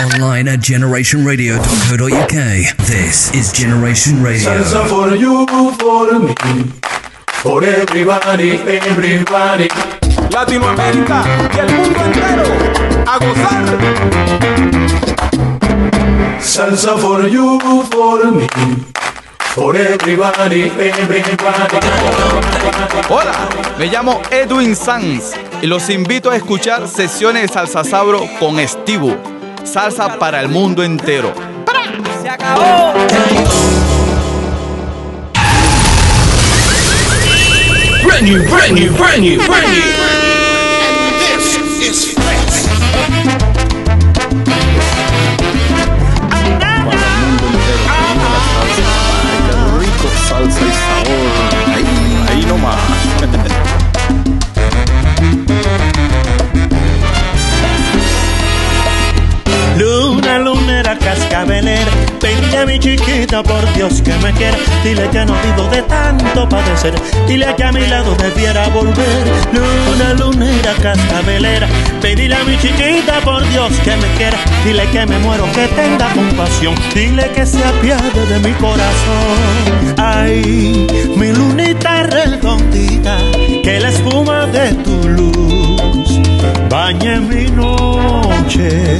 Online at generationradio.co.uk. This is Generation Radio. Salsa for you, for me, for everybody, everybody. Latinoamérica y el mundo entero a gozar. Salsa for you, for me, for everybody, everybody. Hola, me llamo Edwin Sanz y los invito a escuchar sesiones de Salsa Sabro con Estivo. Salsa para el mundo entero. Se acabó. Brand new, brand new, brand new, brand new. Mi chiquita por Dios que me quiera. Dile que no vivo de tanto padecer, dile que a mi lado debiera volver. Luna, lunera, cascabelera, pedile a mi chiquita por Dios que me quiera. Dile que me muero, que tenga compasión, dile que se apiade de mi corazón. Ay, mi lunita redondita, que la espuma de tu luz bañe mi noche.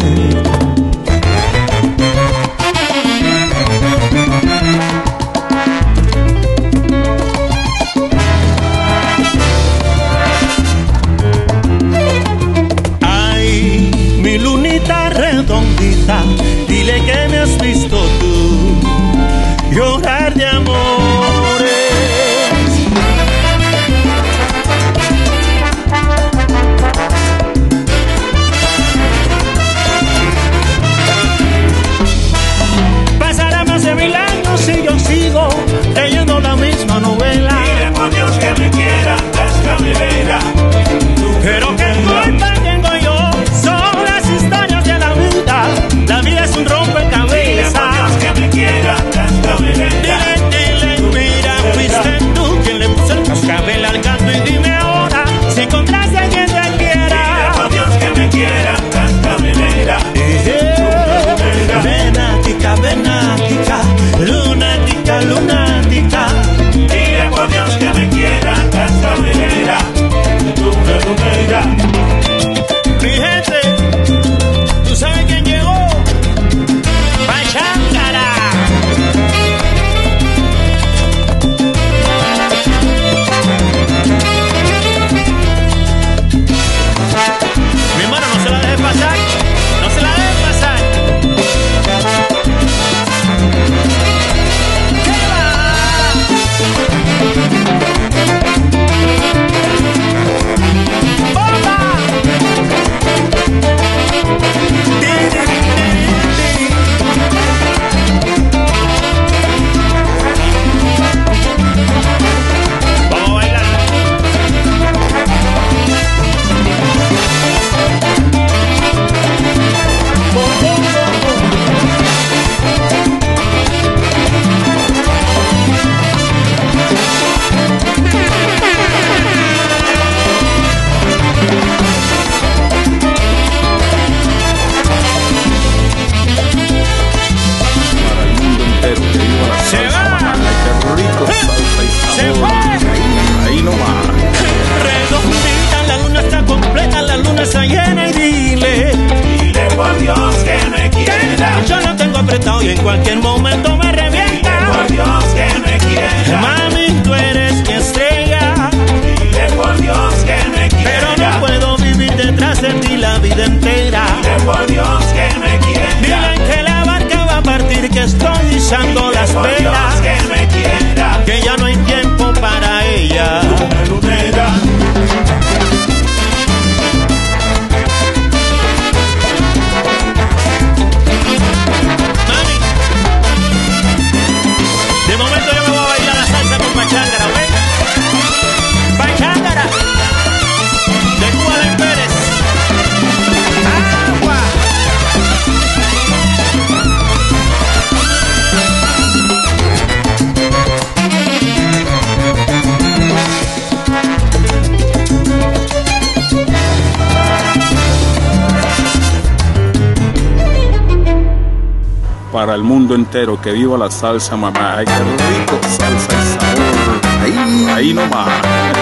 que viva la salsa, mamá. Ay, qué rico, salsa y sabor. Ahí, ahí nomás.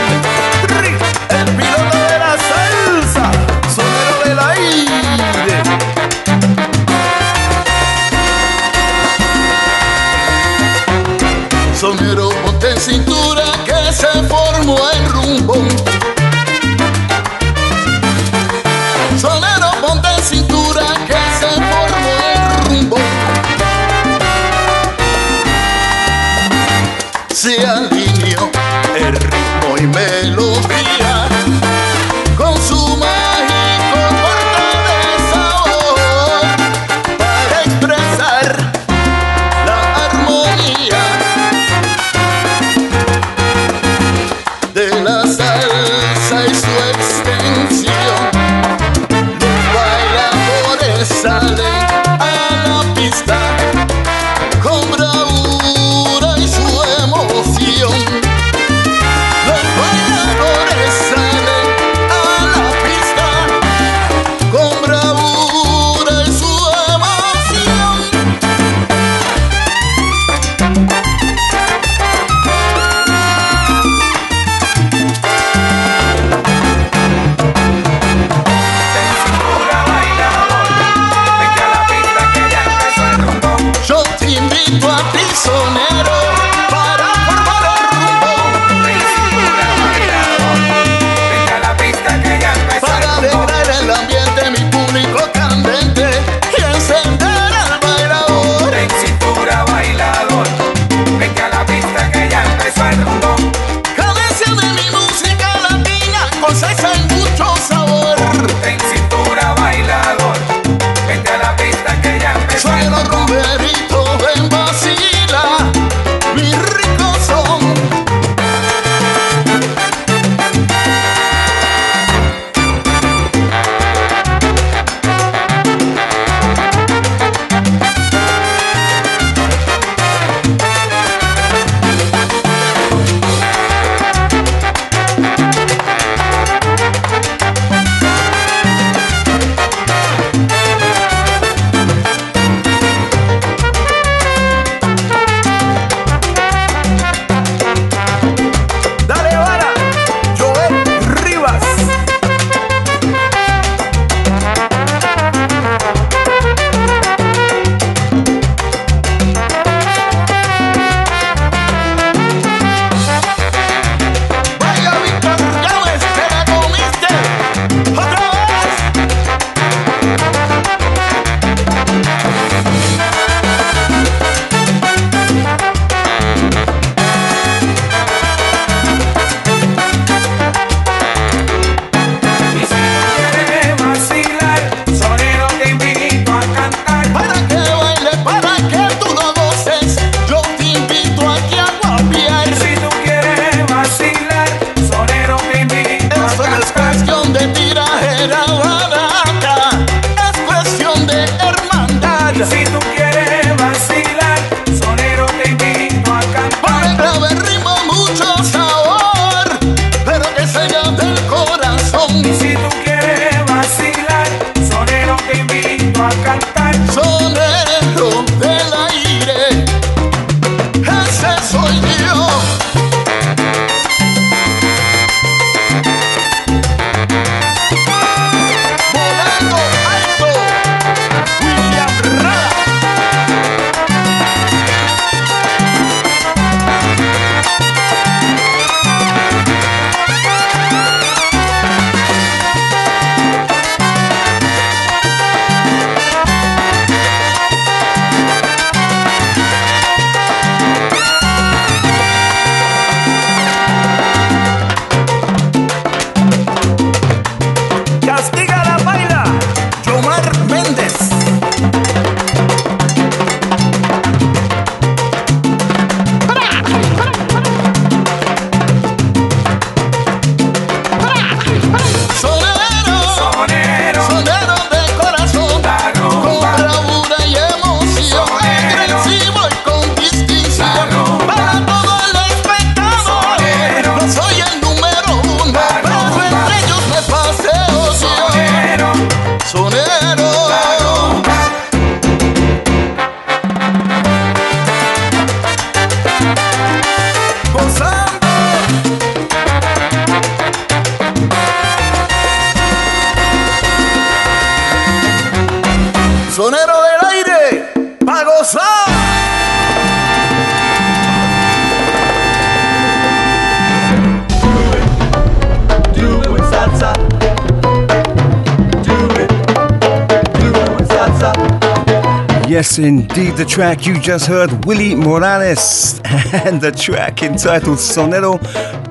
Indeed, the track you just heard, Willie Morales, and the track entitled Sonero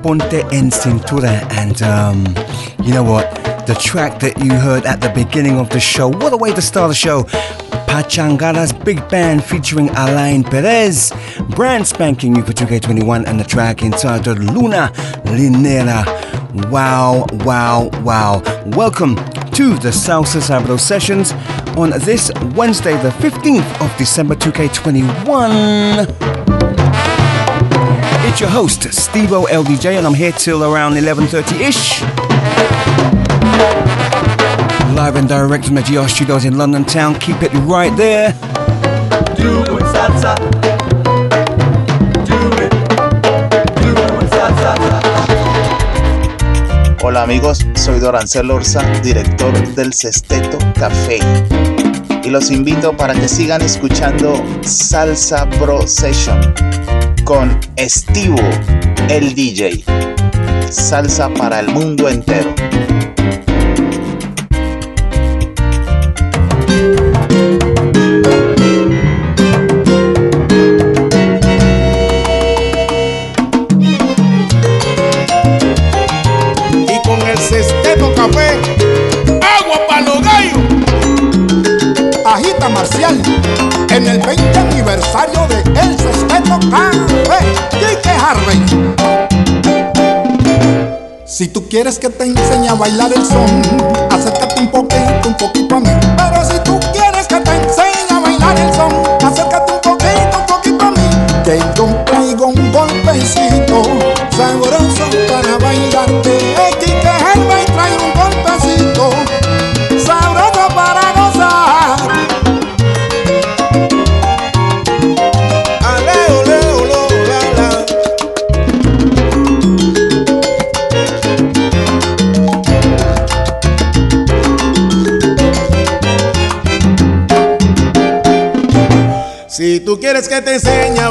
Ponte en Cintura. And um, you know what? The track that you heard at the beginning of the show, what a way to start the show! Pachangara's Big Band featuring Alain Perez, brand spanking new for 2K21, and the track entitled Luna Linera. Wow, wow, wow. Welcome to the Salsa Sabado sessions on this Wednesday, the 15th of December 2K21. It's your host, Stevo LDJ, and I'm here till around 11.30ish. Live and direct from the GR Studios in London Town. Keep it right there. Hola amigos, soy Dorancel Orza, director del Sesteto Café. Y los invito para que sigan escuchando Salsa Pro Session con Estivo, el DJ. Salsa para el mundo entero. Quieres que te enseñe a bailar el son, acércate un poquito, un poquito a mí. Pero si tú quieres que te enseñe a bailar el son, acércate un poquito, un poquito a mí. Que quieres que te enseñe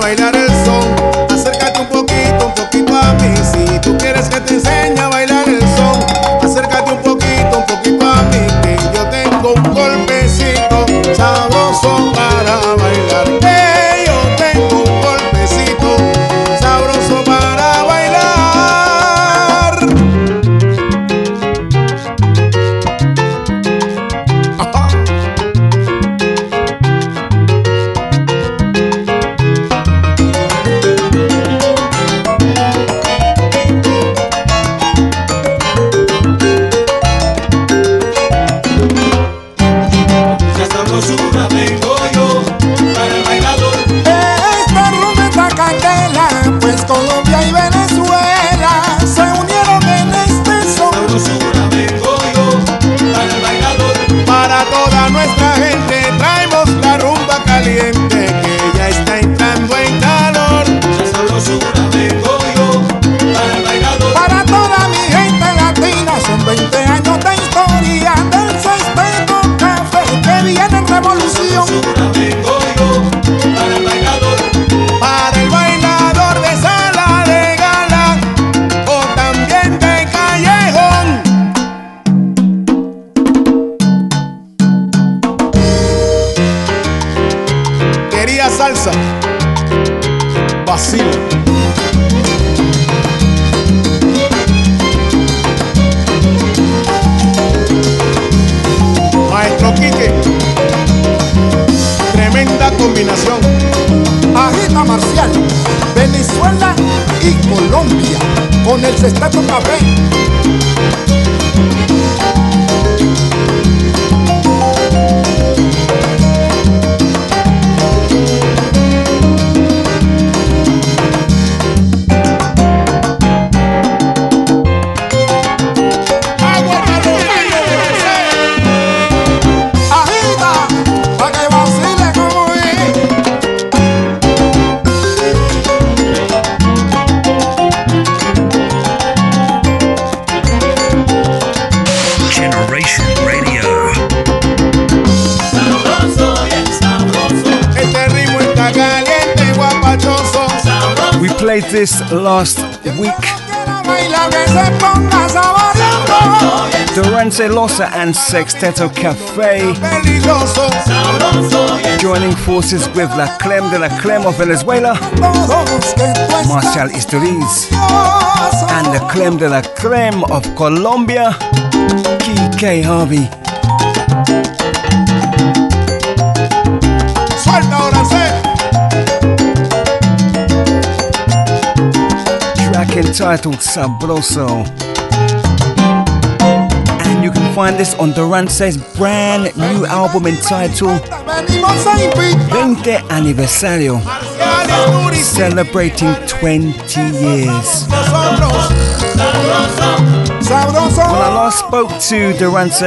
con el Sesteto Café. This last week. Durante Losa and Sexteto Cafe. Joining forces with La Clem de la Clem of Venezuela, Marshall Isturiz, and the Clem de la Clem of Colombia, Kike Harvey. Entitled Sabroso. And you can find this on Durance's brand new album entitled 20 Aniversario, celebrating 20 years. When I last spoke to Durance,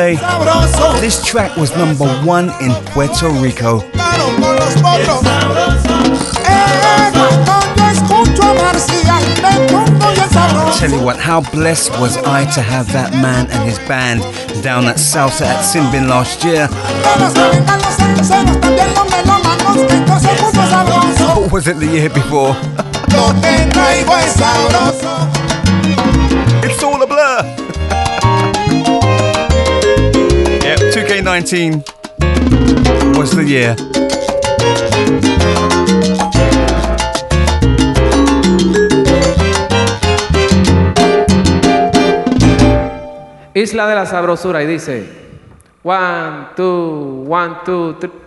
this track was number one in Puerto Rico. Tell you what, how blessed was I to have that man and his band down at Salsa at Sinbin last year. Or was it the year before? it's all a blur. yep, 2K19 was the year. Isla de la Sabrosura y dice, one, two, one, two, three.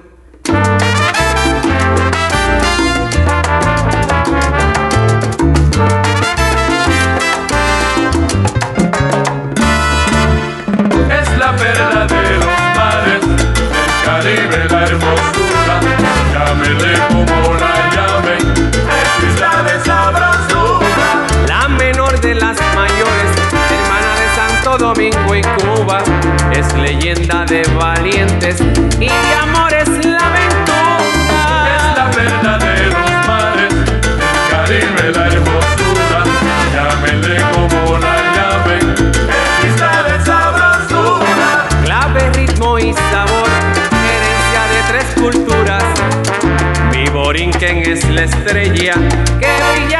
De valientes y de amores la aventura. Es la perla de los mares, el Caribe, la hermosura. Llámele como la llamen, es isla de sabrosura. Clave, ritmo y sabor, herencia de tres culturas. Mi Borinquen es la estrella que brilla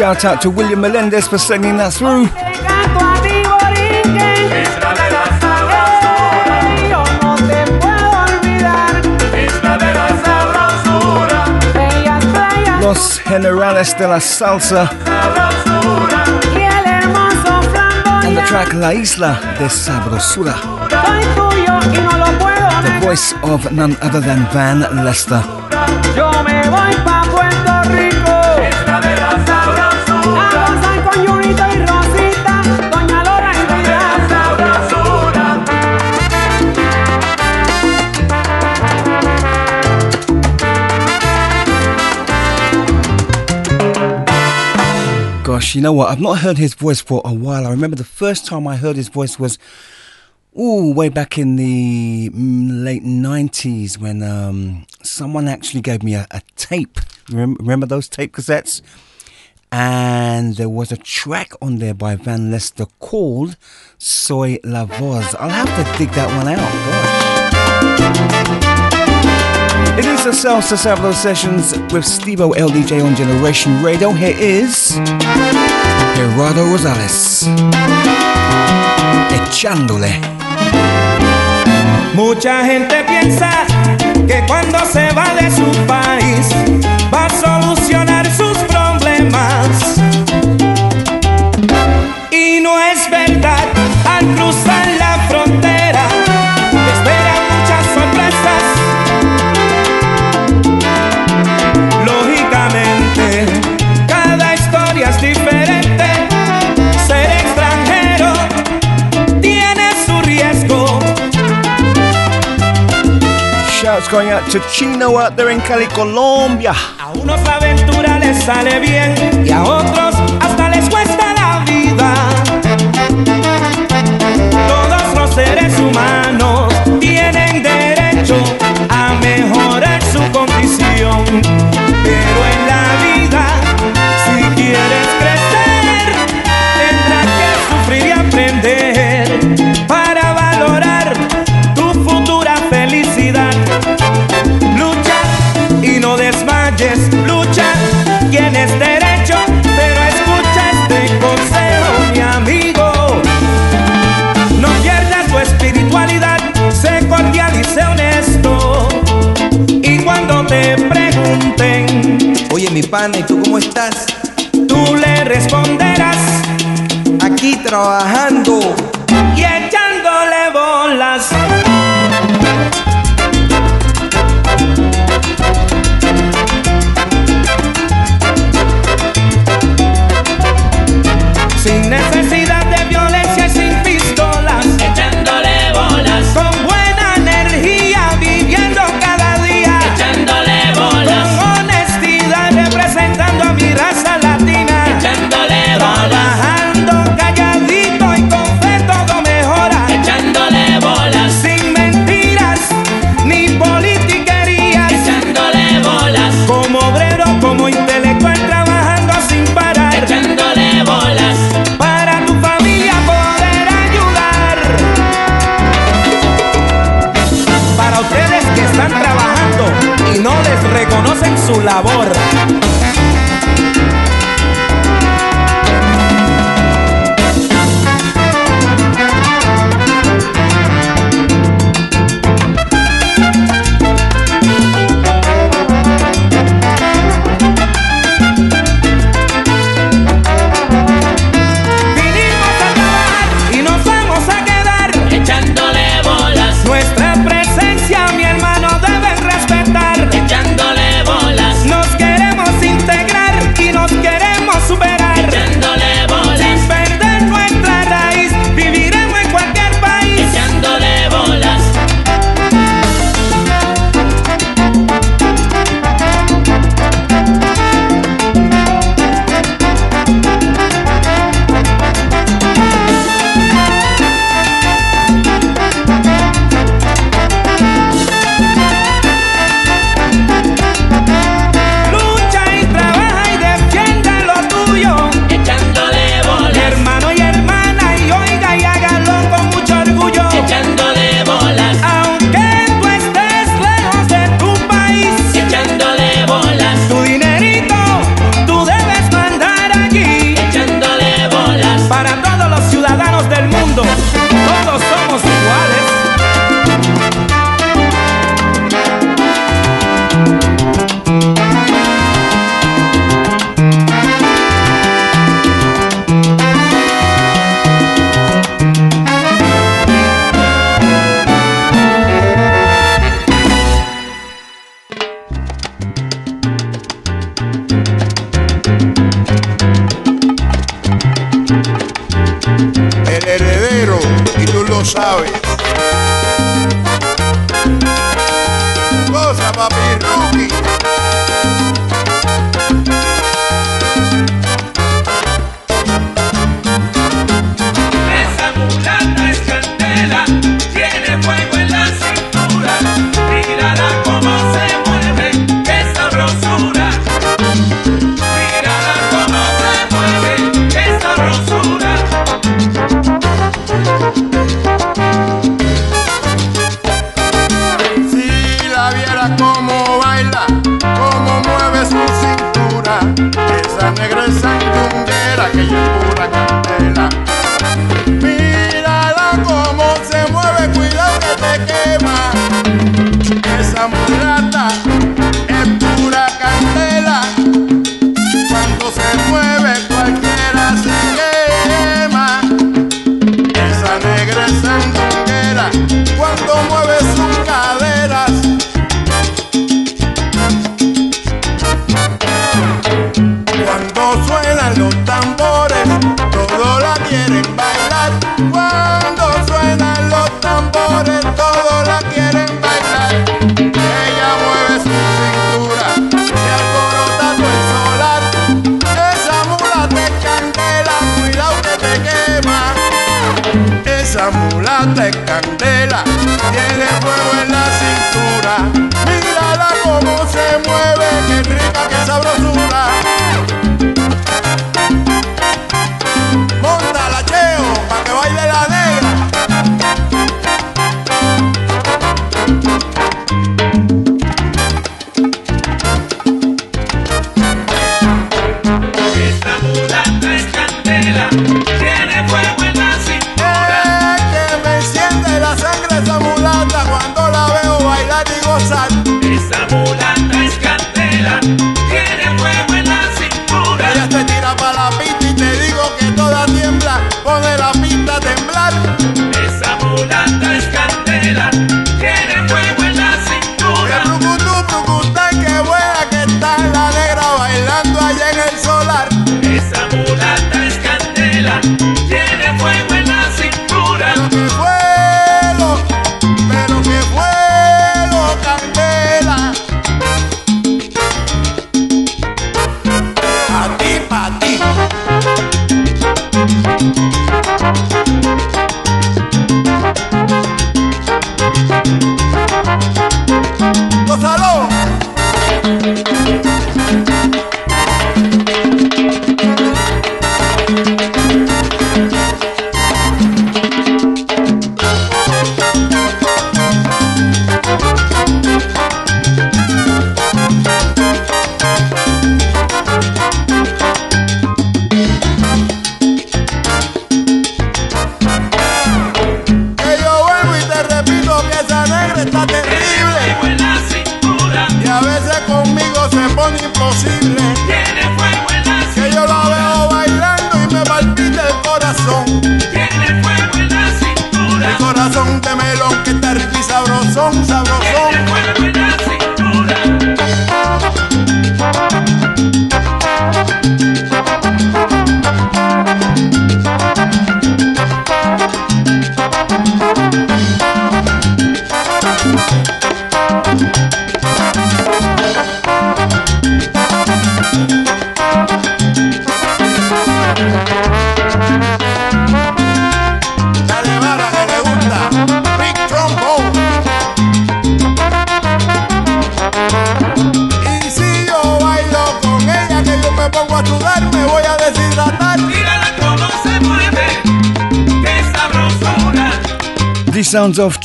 shout out to William Melendez for sending that through. Los Generales de la Salsa. And the track La Isla de Sabrosura. The voice of none other than Van Lester. You know what? I've not heard his voice for a while. I remember the first time I heard his voice was, ooh, way back in the mm, late 90s when um, someone actually gave me a, a tape. Remember those tape cassettes? And there was a track on there by Van Lester called Soy La Voz. I'll have to dig that one out. Gosh. It is the Salsa Sablo Sessions with Steve O LDJ on Generation Radio. Here is Gerardo Rosales. Echándole. Mucha gente piensa que cuando se va de su país va a solucionar sus problemas. Y no es verdad, al cruzar la frontera te esperan muchas sorpresas. Lógicamente, cada historia es diferente. Ser extranjero tiene su riesgo. Shouts going out to Chino out there in Cali, Colombia. A unos sale bien y a otros hasta les cuesta la vida. Todos los seres humanos tienen derecho a mejorar su condición. Pero mi pana, ¿y tú cómo estás? tú le responderás Aquí trabajando. y echándole bolas. su labor.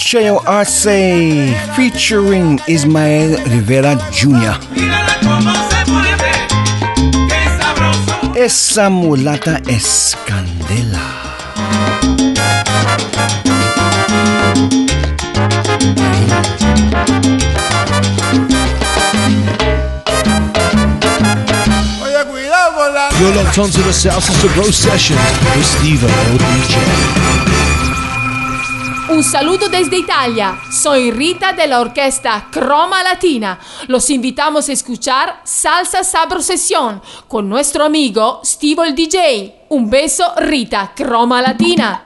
Cheo Arce featuring Ismael Rivera Jr. Esa mulata es candela. You're locked onto the South Sister Bro session with Steven ODJ. Un saludo desde Italia. Soy Rita de la orquesta Croma Latina. Los invitamos a escuchar Salsa Sabro Sesión con nuestro amigo Steve el DJ. Un beso, Rita, Croma Latina.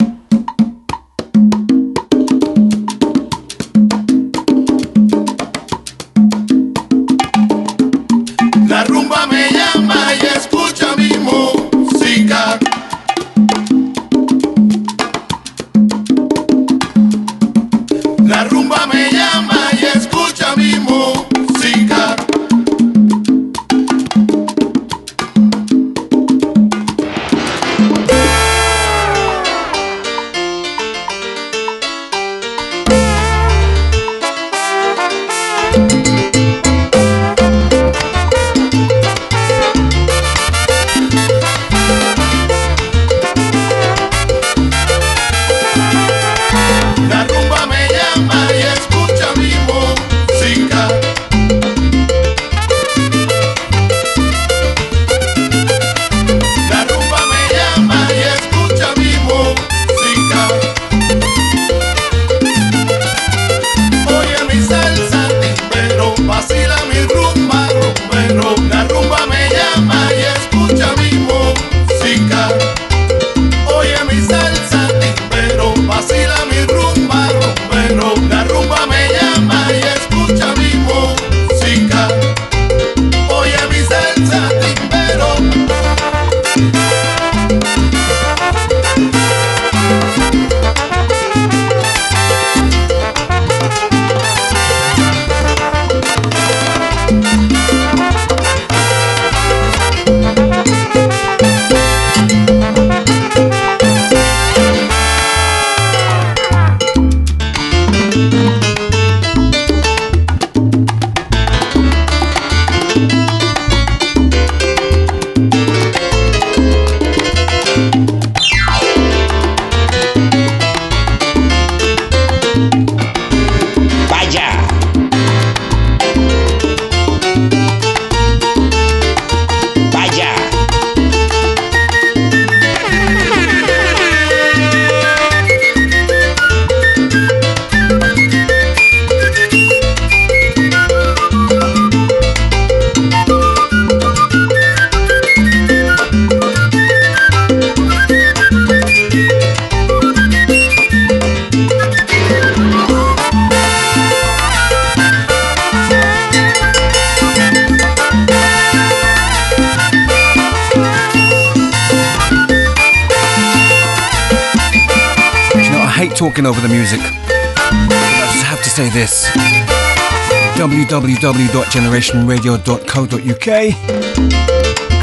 www.generationradio.co.uk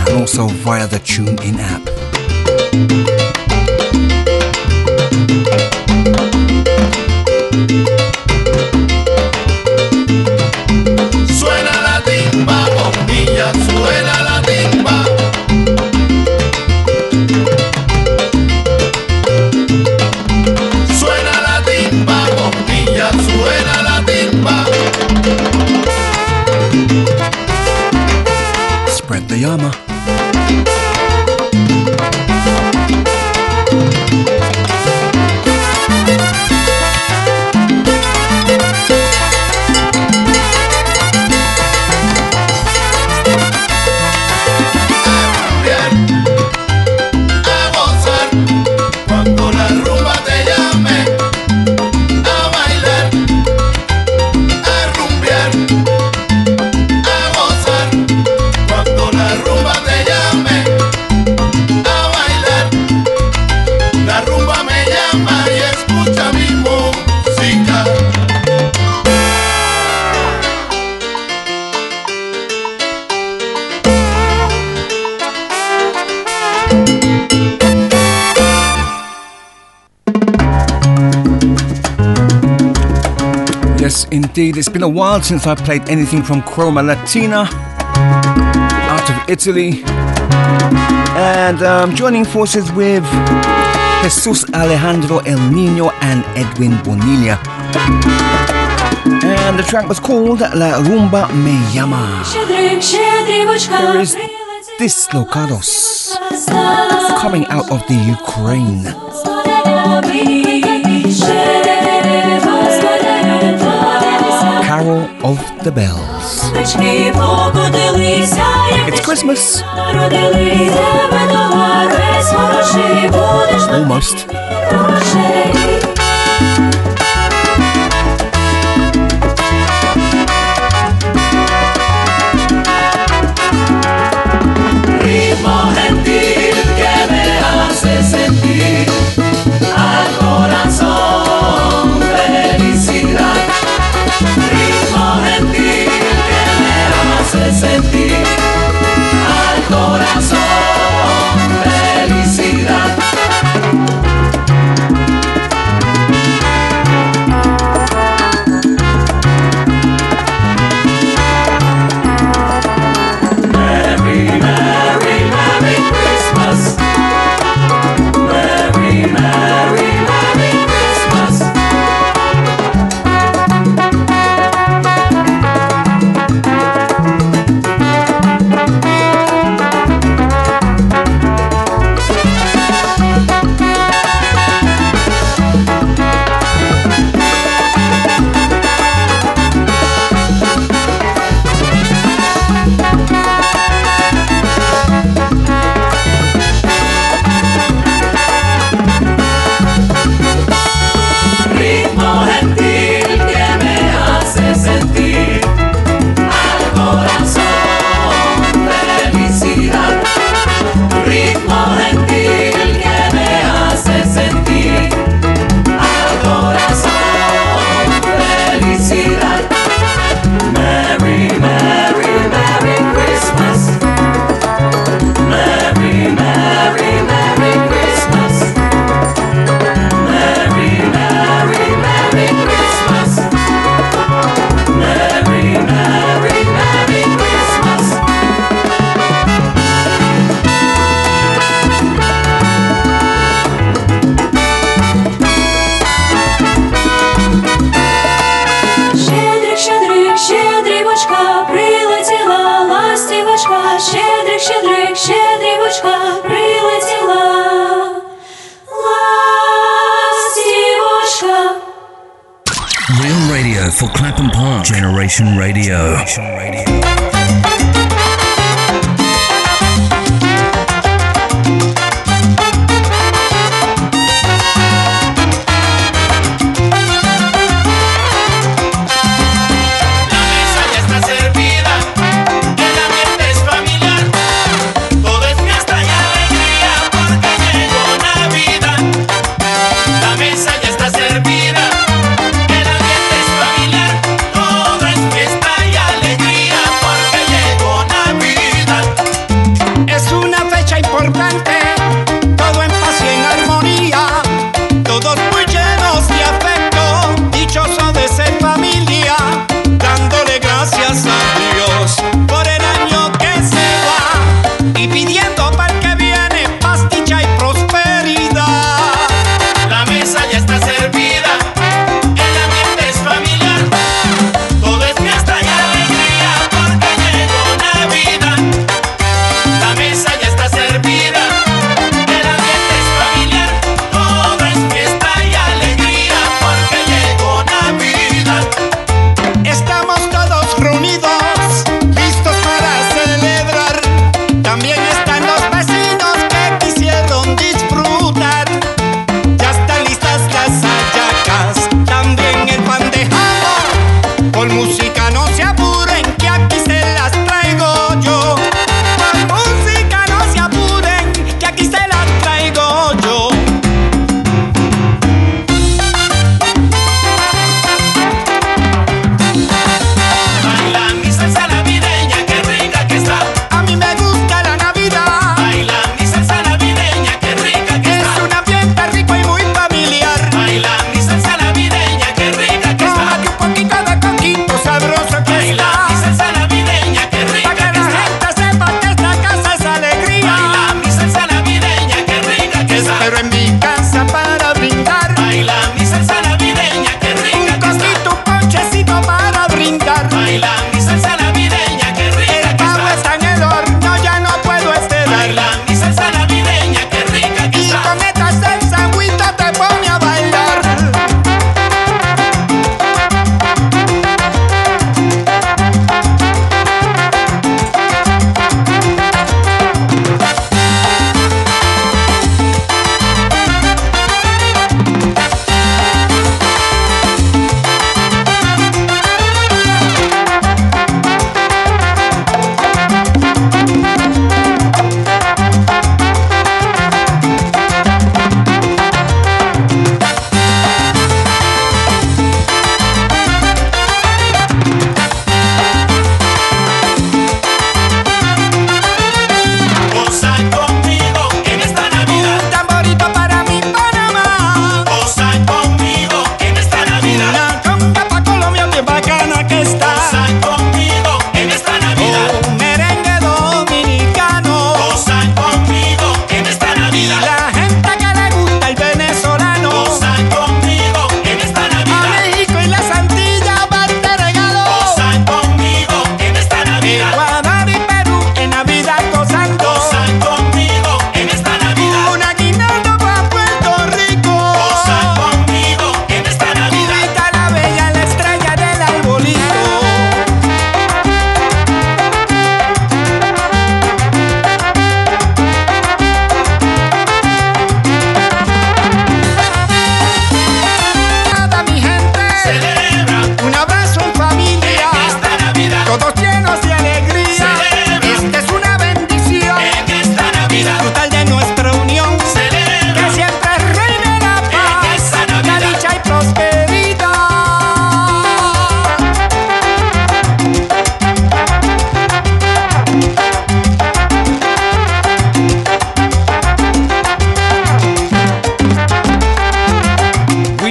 and also via the TuneIn app. been a while since I played anything from Chroma Latina out of Italy. And um, joining forces with Jesus Alejandro El Nino and Edwin Bonilla. And the track was called La Rumba Me Llama. this Dislocados coming out of the Ukraine. Carol of the Bells. It's Christmas! Almost.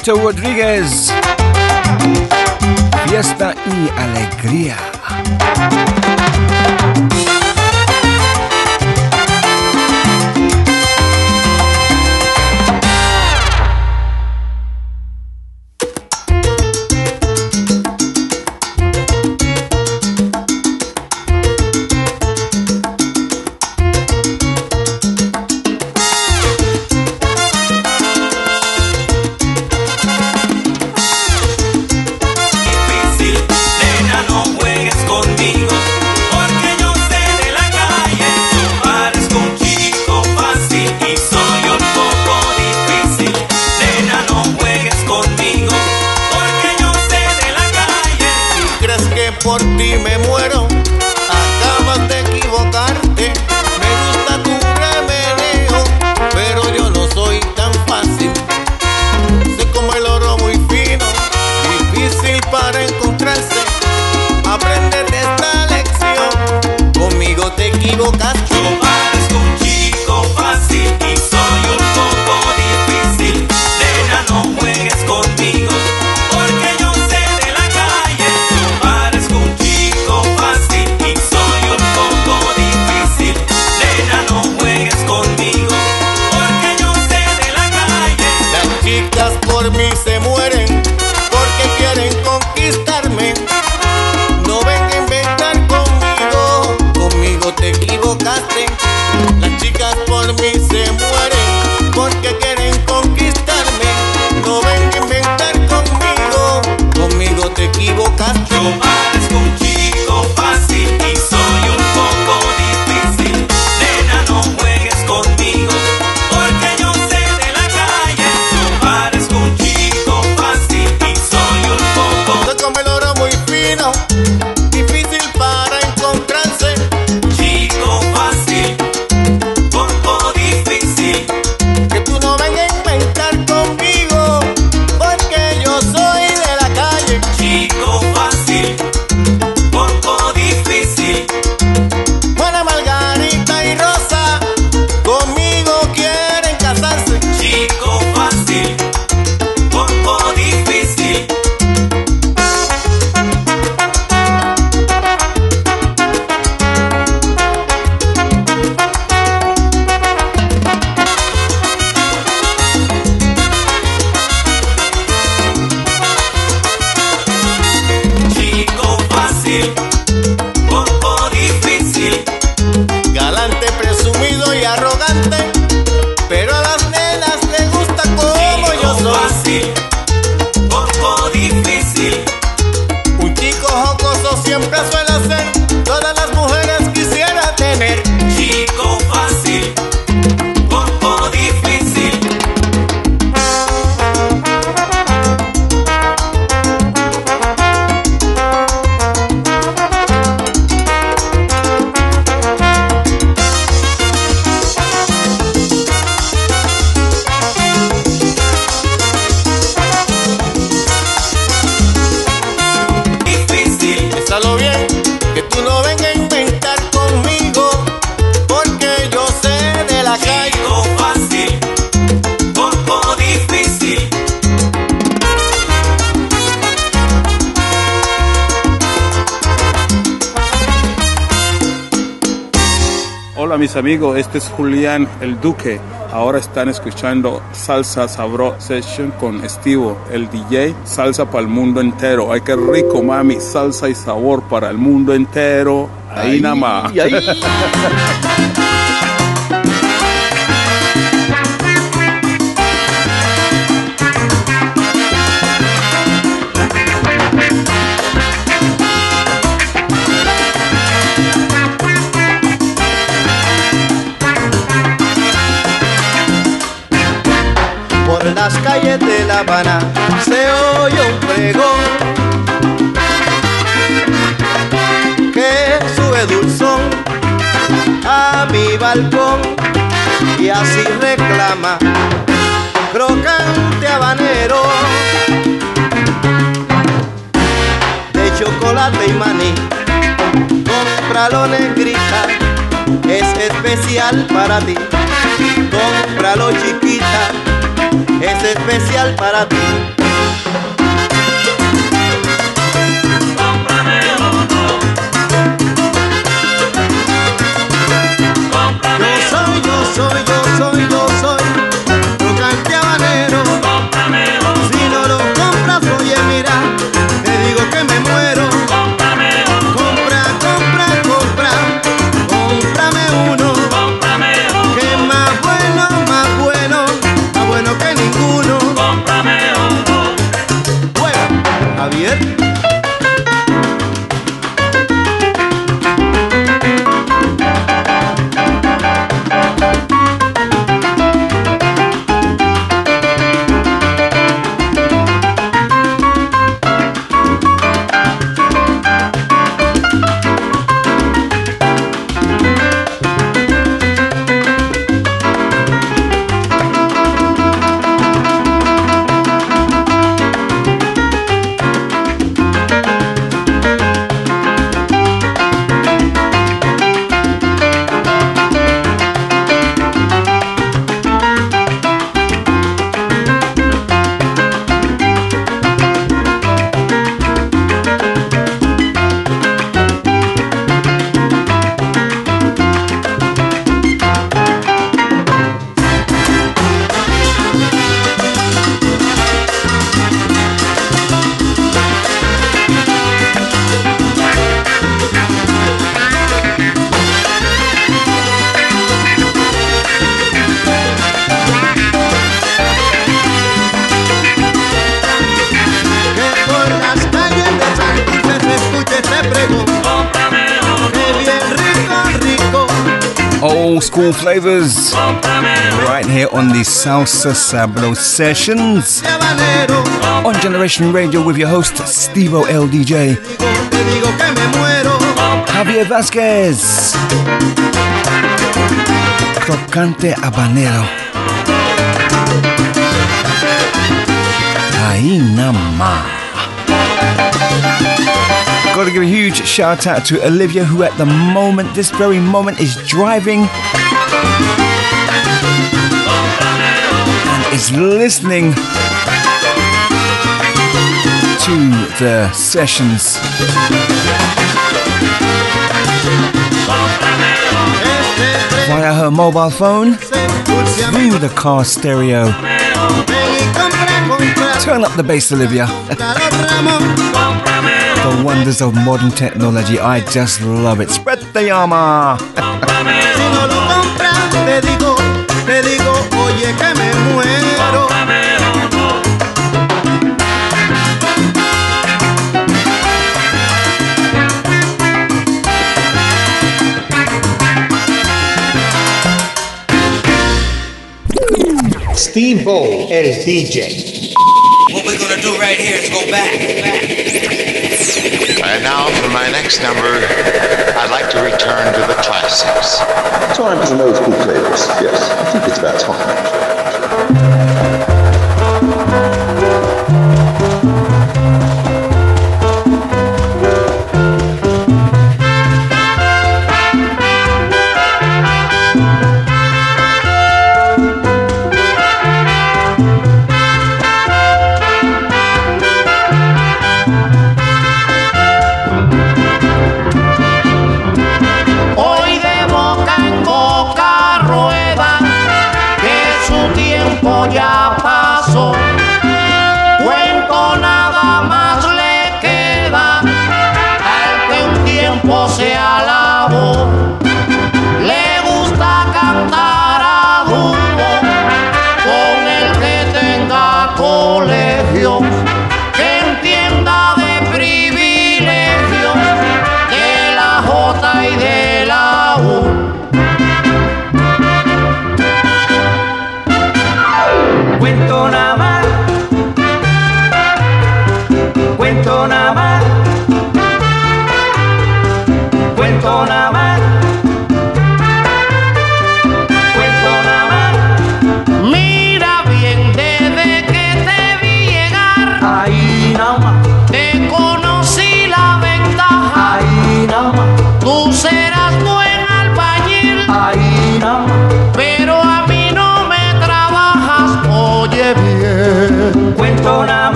Rito Rodríguez. Fiesta y alegría. mis amigos, este es Julián el Duque. Ahora están escuchando Salsa Sabro Session con Estivo, el DJ. Salsa para el mundo entero. Ay, qué rico, mami. Salsa y sabor para el mundo entero. Ahí, nada más. se oye un pregón que sube dulzón a mi balcón y así reclama crocante habanero de chocolate y maní. Cómpralo negrita, es especial para ti. Cómpralo chiquita es especial para ti. Cómprame uno. Cómprame yo soy, yo soy. Flavors right here on the Salsa Sablo sessions on Generation Radio with your host Steve LDJ. Javier Vasquez. Crocante habanero. Ahí nada. Gotta give a huge shout out to Olivia, who at the moment, this very moment, is driving and is listening to the sessions. Via her mobile phone, through the car stereo. Turn up the bass, Olivia. the wonders of modern technology. I just love it. Spread the yama. Te digo, te digo, oye que me muero. Steve O, el DJ. What we're gonna do right here is go back. And now for my next number, I'd like to return to the classics. Time for some old school flavors. Yes, I think it's about time.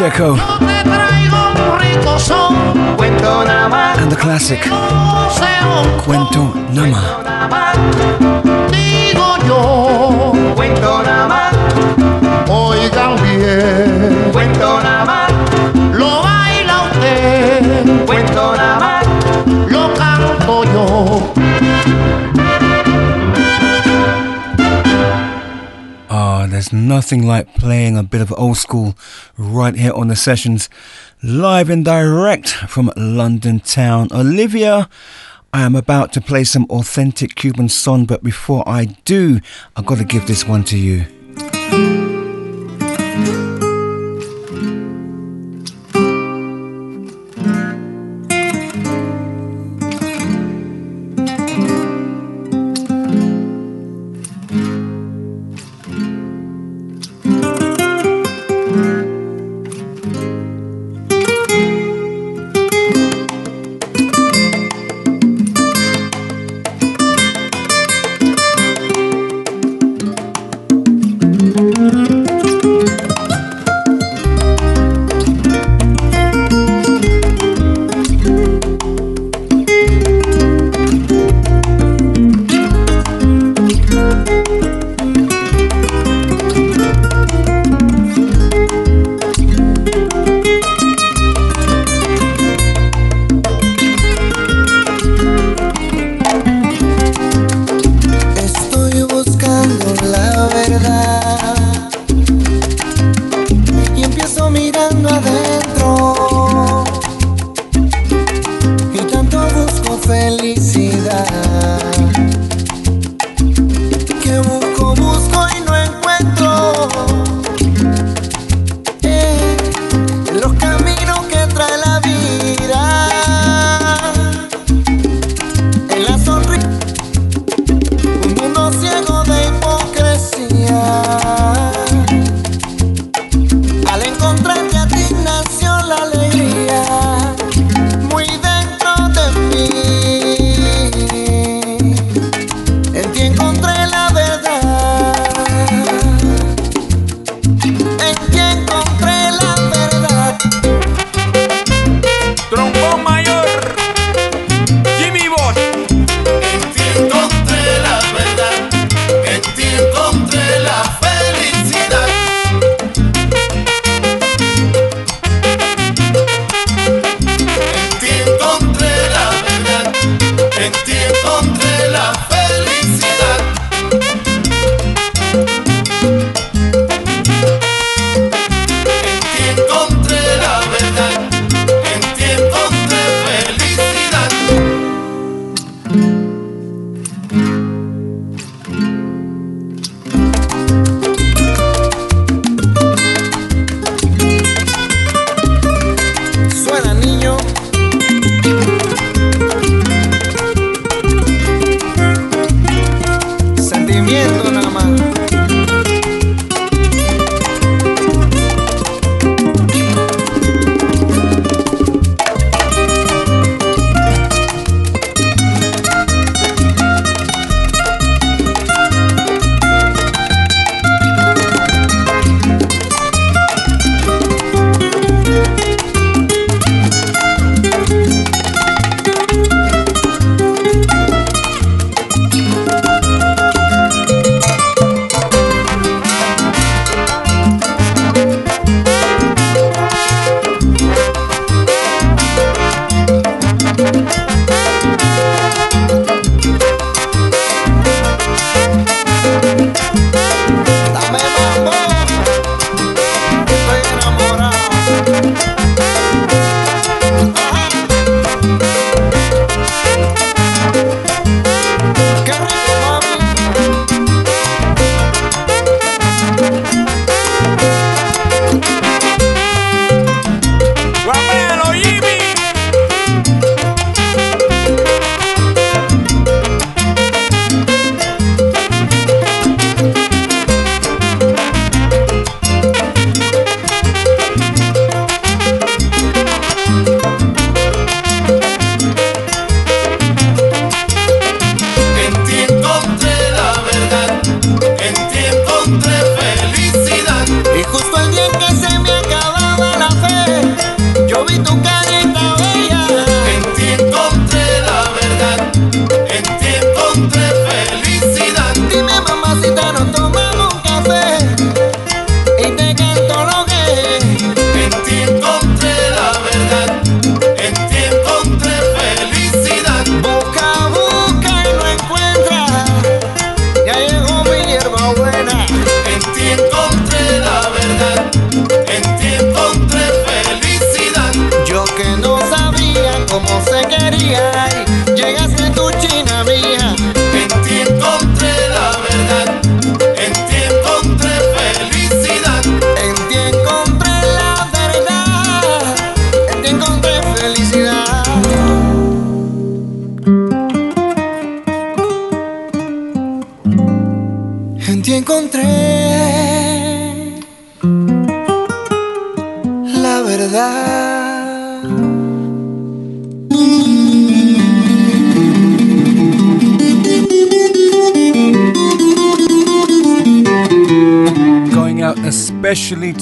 Pacheco. And the classic Cuento Nama. Lo baila usted. Cuento Nama. Lo canto yo. Ah, there's nothing like playing a bit of old school right here on the sessions, live and direct from London town. Olivia, I am about to play some authentic Cuban song, but before I do, I've got to give this one to you.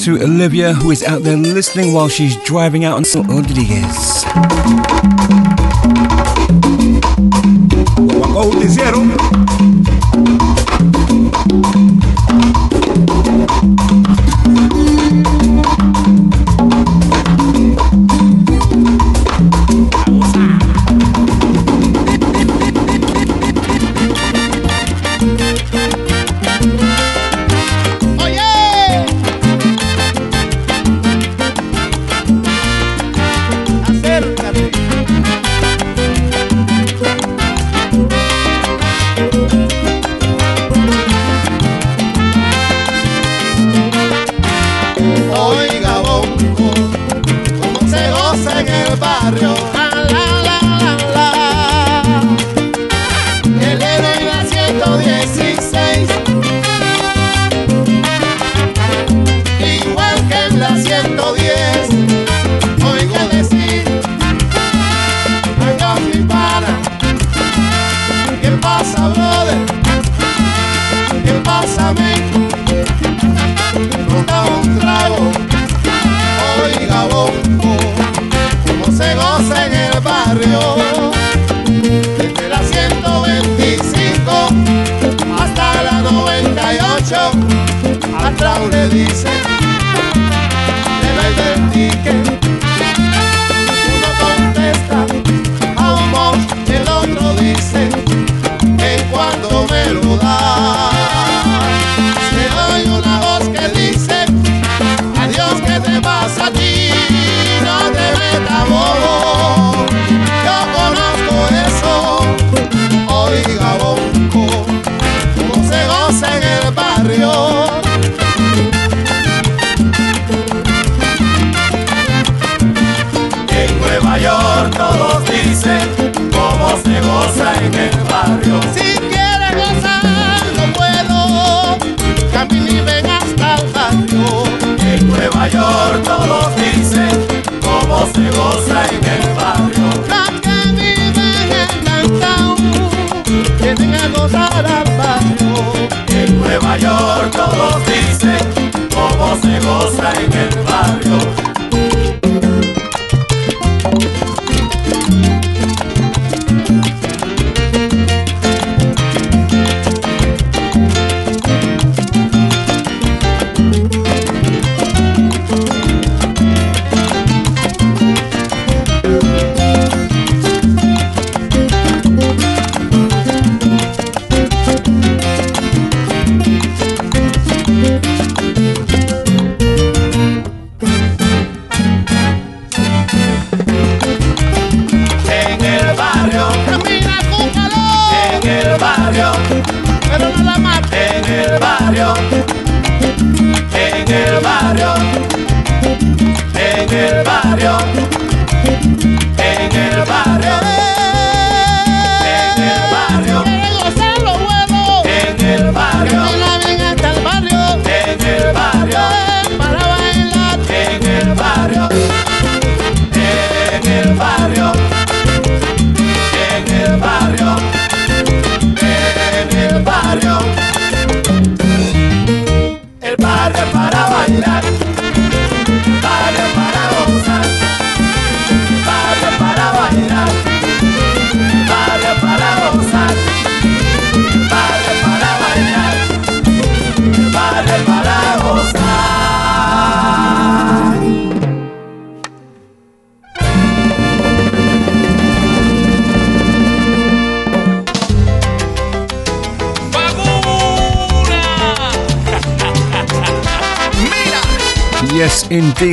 to Olivia, who is out there listening while she's driving out on some odd.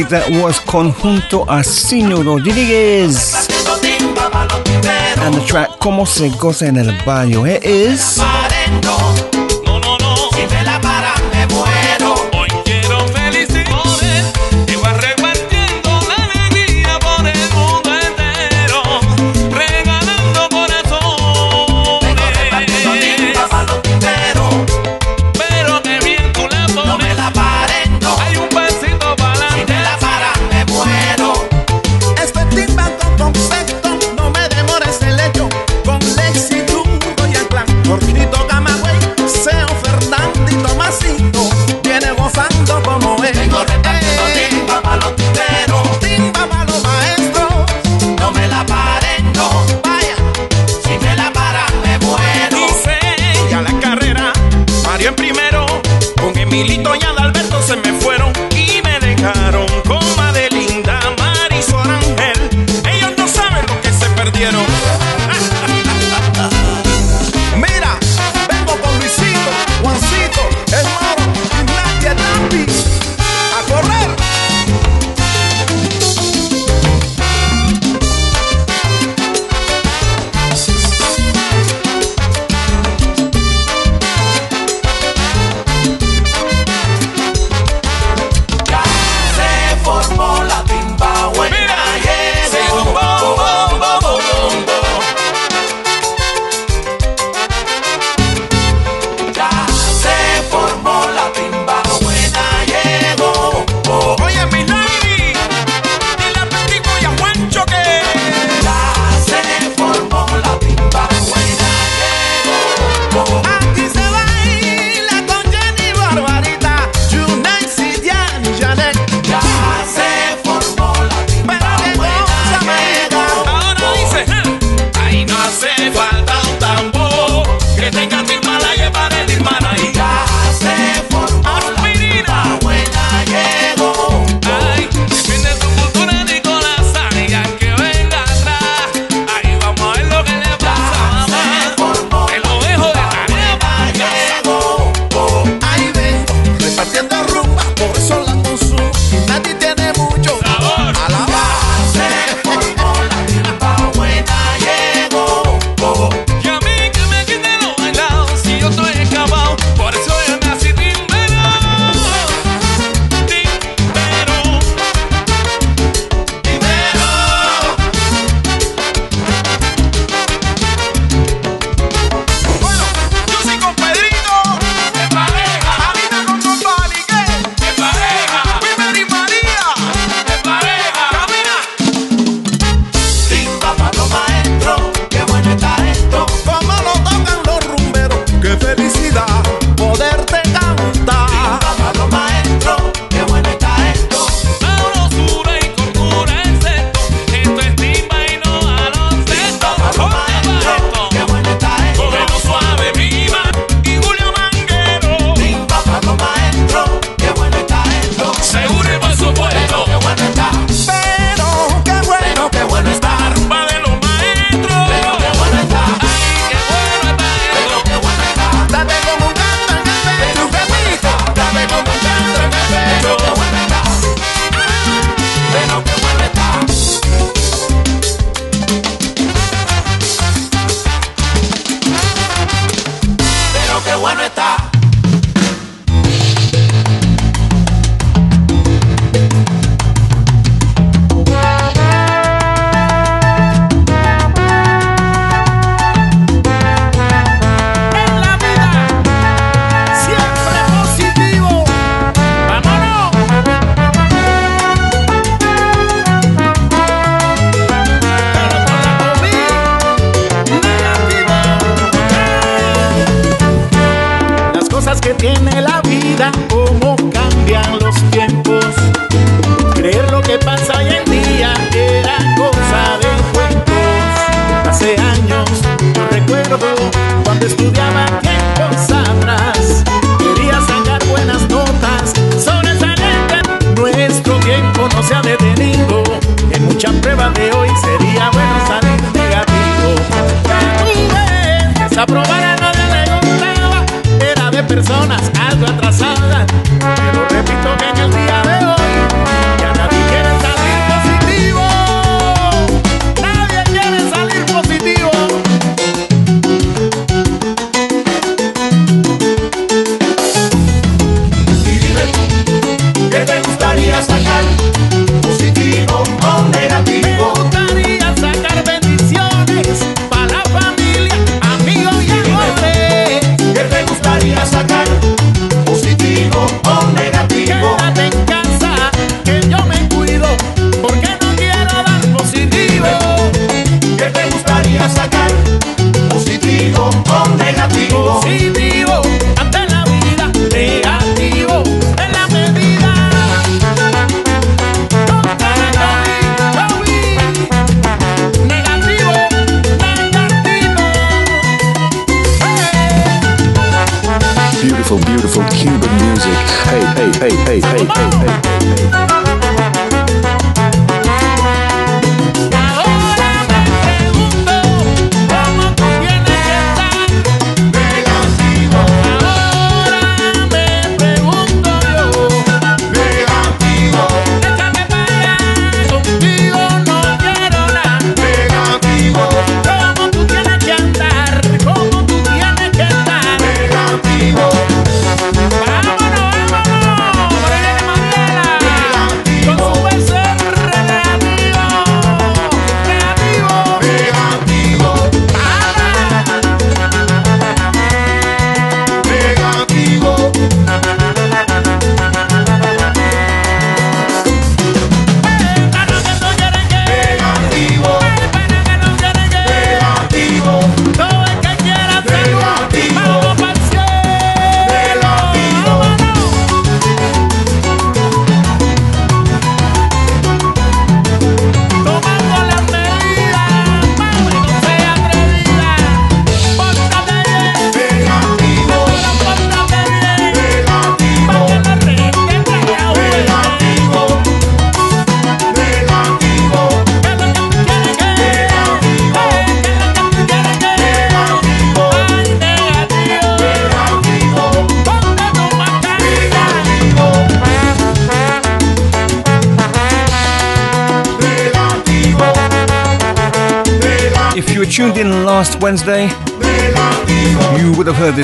That was conjunto a Sino Rodríguez. And the track Cómo se goza en el baño. It eh, is.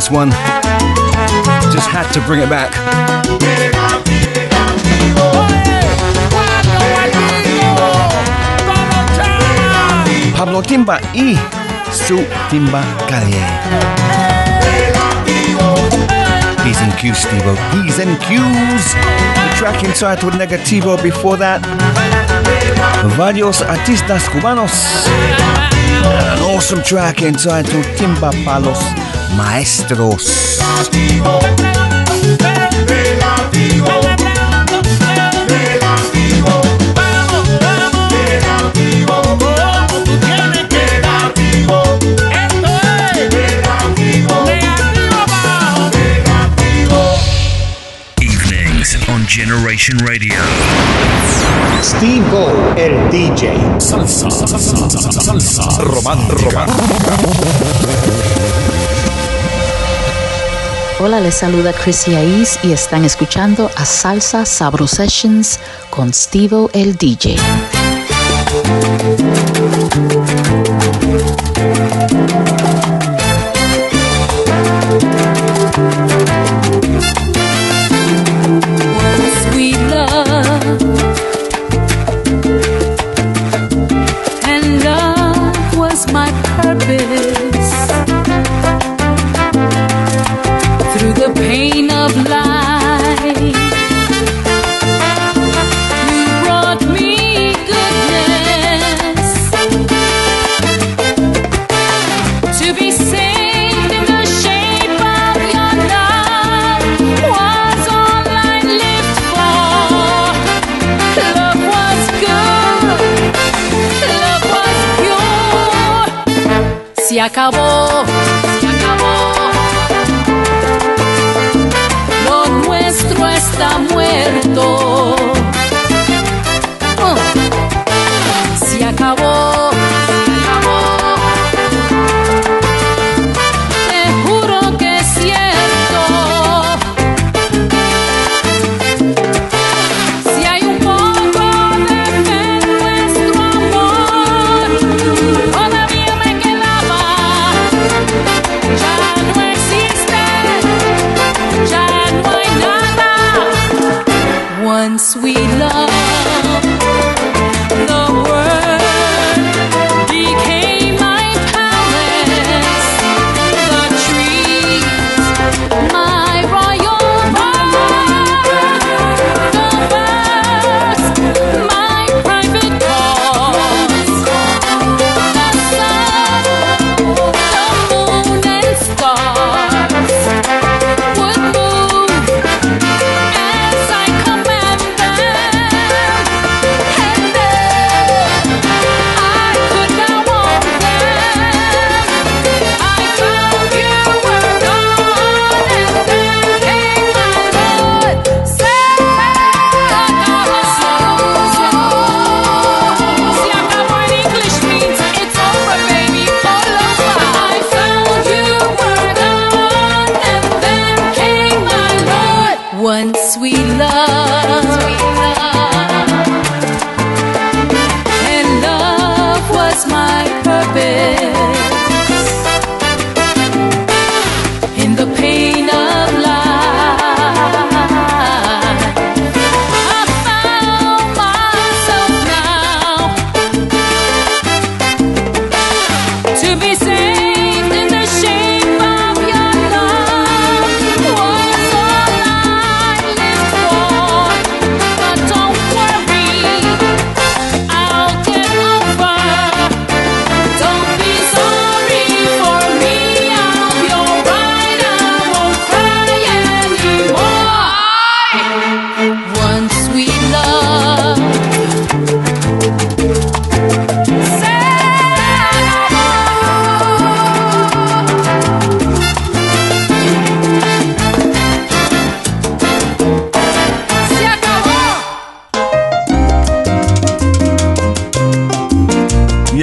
This one. Just had to bring it back. Pablo Timba y su Timba Calle. He's in Q's, Steve. He's in Q's. The track entitled Negativo before that. Varios artistas cubanos. And an awesome track entitled Timba Palos Maestros. Evenings on Generation Radio. Steve O, el DJ. Salsa, salsa, salsa romántica. Hola, les saluda Chrissy Aiz y están escuchando a Salsa Sabro Sessions con Stevo el DJ. Se acabó, se acabó. Lo nuestro está muerto.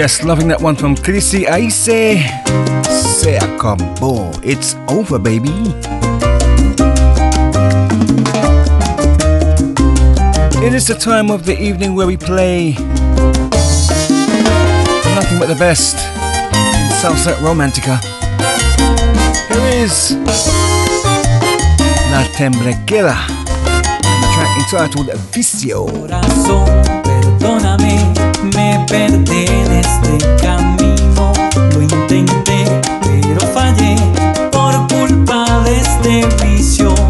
Yes, loving that one from Chrissy Aise. Se acabó. It's over, baby. It is the time of the evening where we play nothing but the best in Salsa Romantica. Here is La Temblequera, the track entitled Vicio. Perdóname, me perdí en este camino. Lo intenté, pero fallé por culpa de este vicio.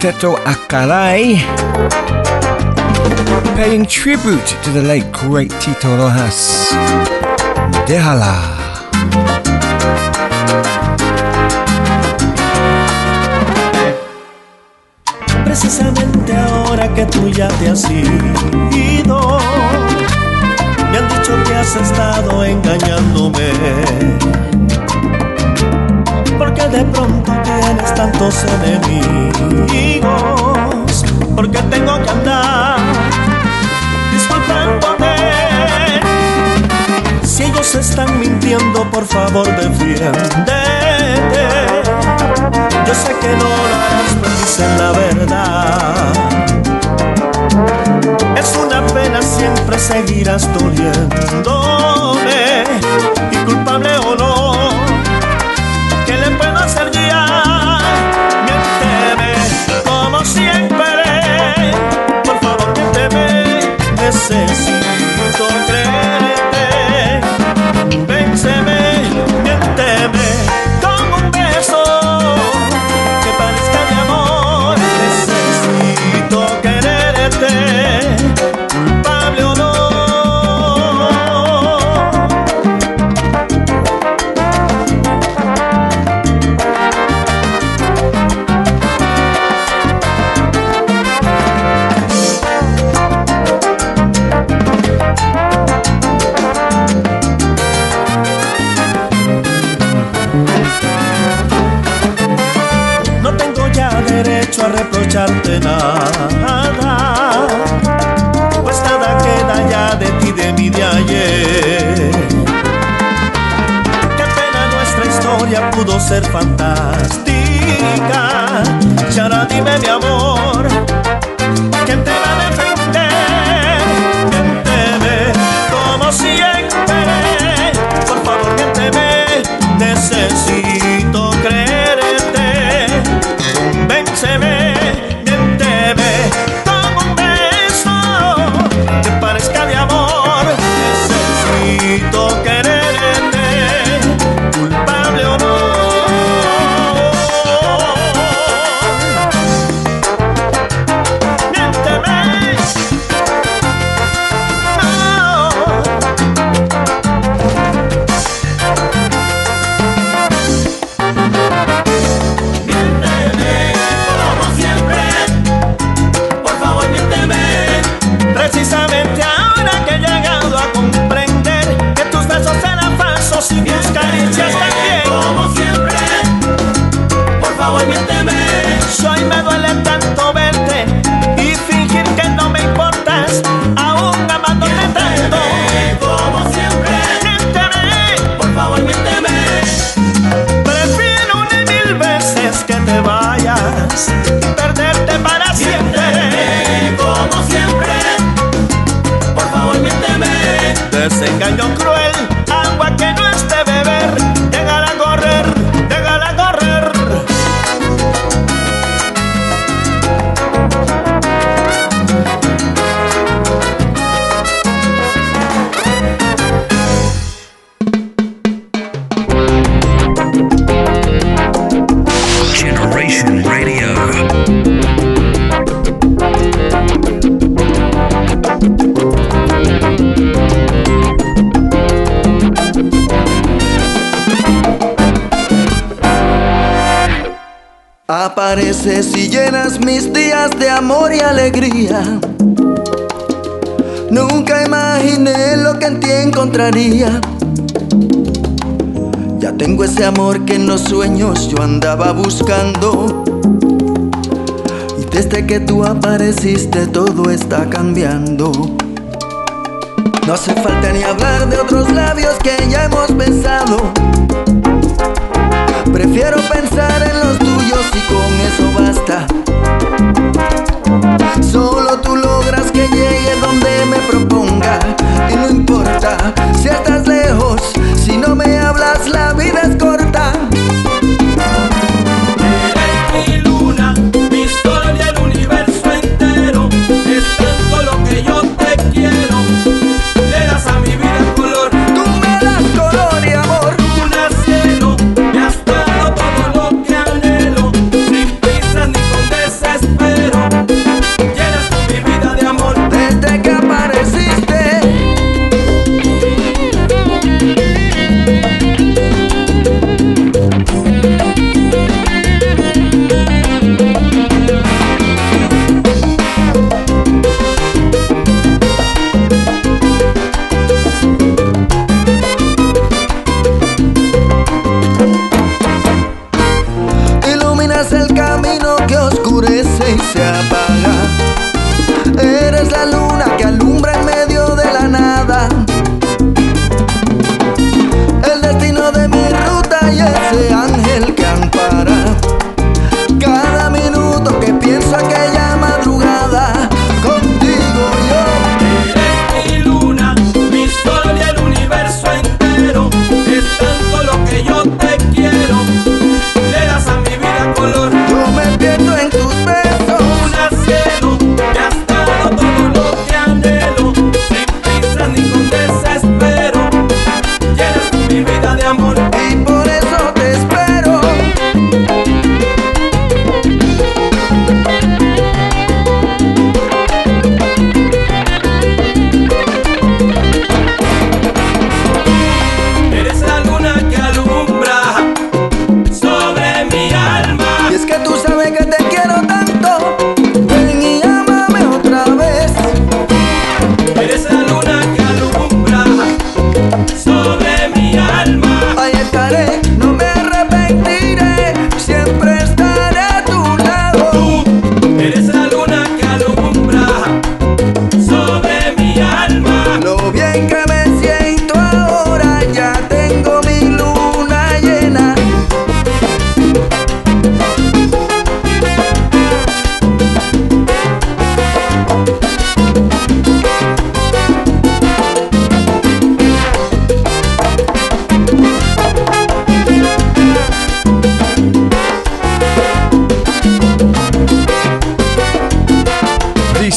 Quarteto Akarai, paying tribute to the late great Tito Rojas. Déjala. Precisamente ahora que tú ya te has ido, me han dicho que has estado engañándome. Porque de pronto tantos enemigos, porque tengo que andar disculpándote. Si ellos están mintiendo, por favor defiéndete. Yo sé que no las dicen la verdad. Es una pena, siempre seguirás doliéndome. Y necesito creer. ser fatal. Apareces y llenas mis días de amor y alegría. Nunca imaginé lo que en ti encontraría. Ya tengo ese amor que en los sueños yo andaba buscando. Y desde que tú apareciste todo está cambiando. No hace falta ni hablar de otros labios que ya hemos pensado. Prefiero pensar en los tuyos y con eso basta. Solo tú logras que llegue donde me proponga. Y no importa si estás lejos, si no me hablas, la vida es corta.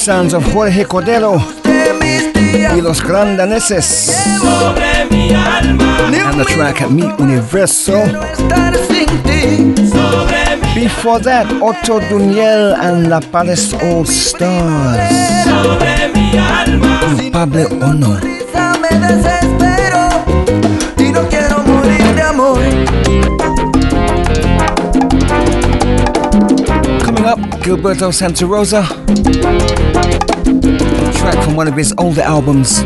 Sons of Jorge Cordero y los Grandaneses. And the track Mi Universo. Before that, Otto Duniel and La Palace All Stars. Culpable o. Coming up, Gilberto Santa Rosa. track from one of his older albums,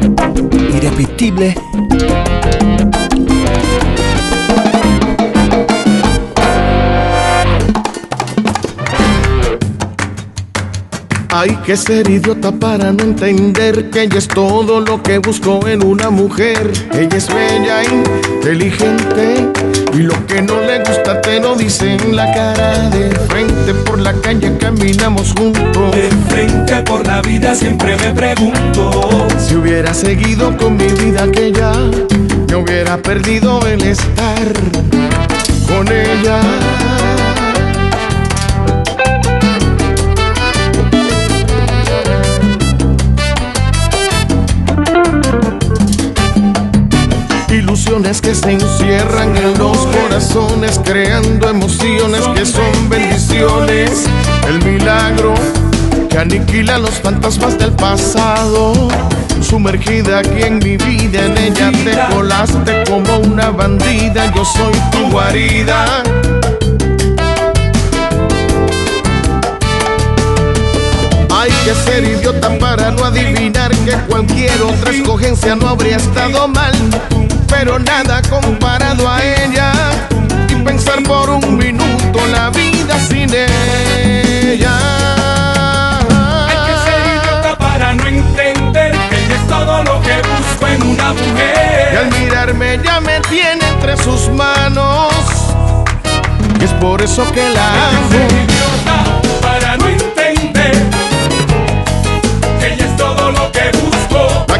Irrepetible. Hay que ser idiota para no entender que ella es todo lo que busco en una mujer. Ella es bella, inteligente y lo que no le gusta te lo dice en la cara. De frente por la calle caminamos juntos. De frente por la vida siempre me pregunto Si hubiera seguido con mi vida aquella, me hubiera perdido el estar con ella. Ilusiones que se encierran en los corazones, creando emociones que son bendiciones. El milagro que aniquila los fantasmas del pasado. Sumergida aquí en mi vida, en ella te colaste como una bandida. Yo soy tu guarida. Hay que ser idiota para no adivinar que cualquier otra escogencia no habría estado mal, pero nada comparado a ella. Y pensar por un minuto la vida sin ella. Hay que ser idiota para no entender que ella es todo lo que busco en una Y mujer al mirarme ya me tiene entre sus manos. Y es por eso que la amo.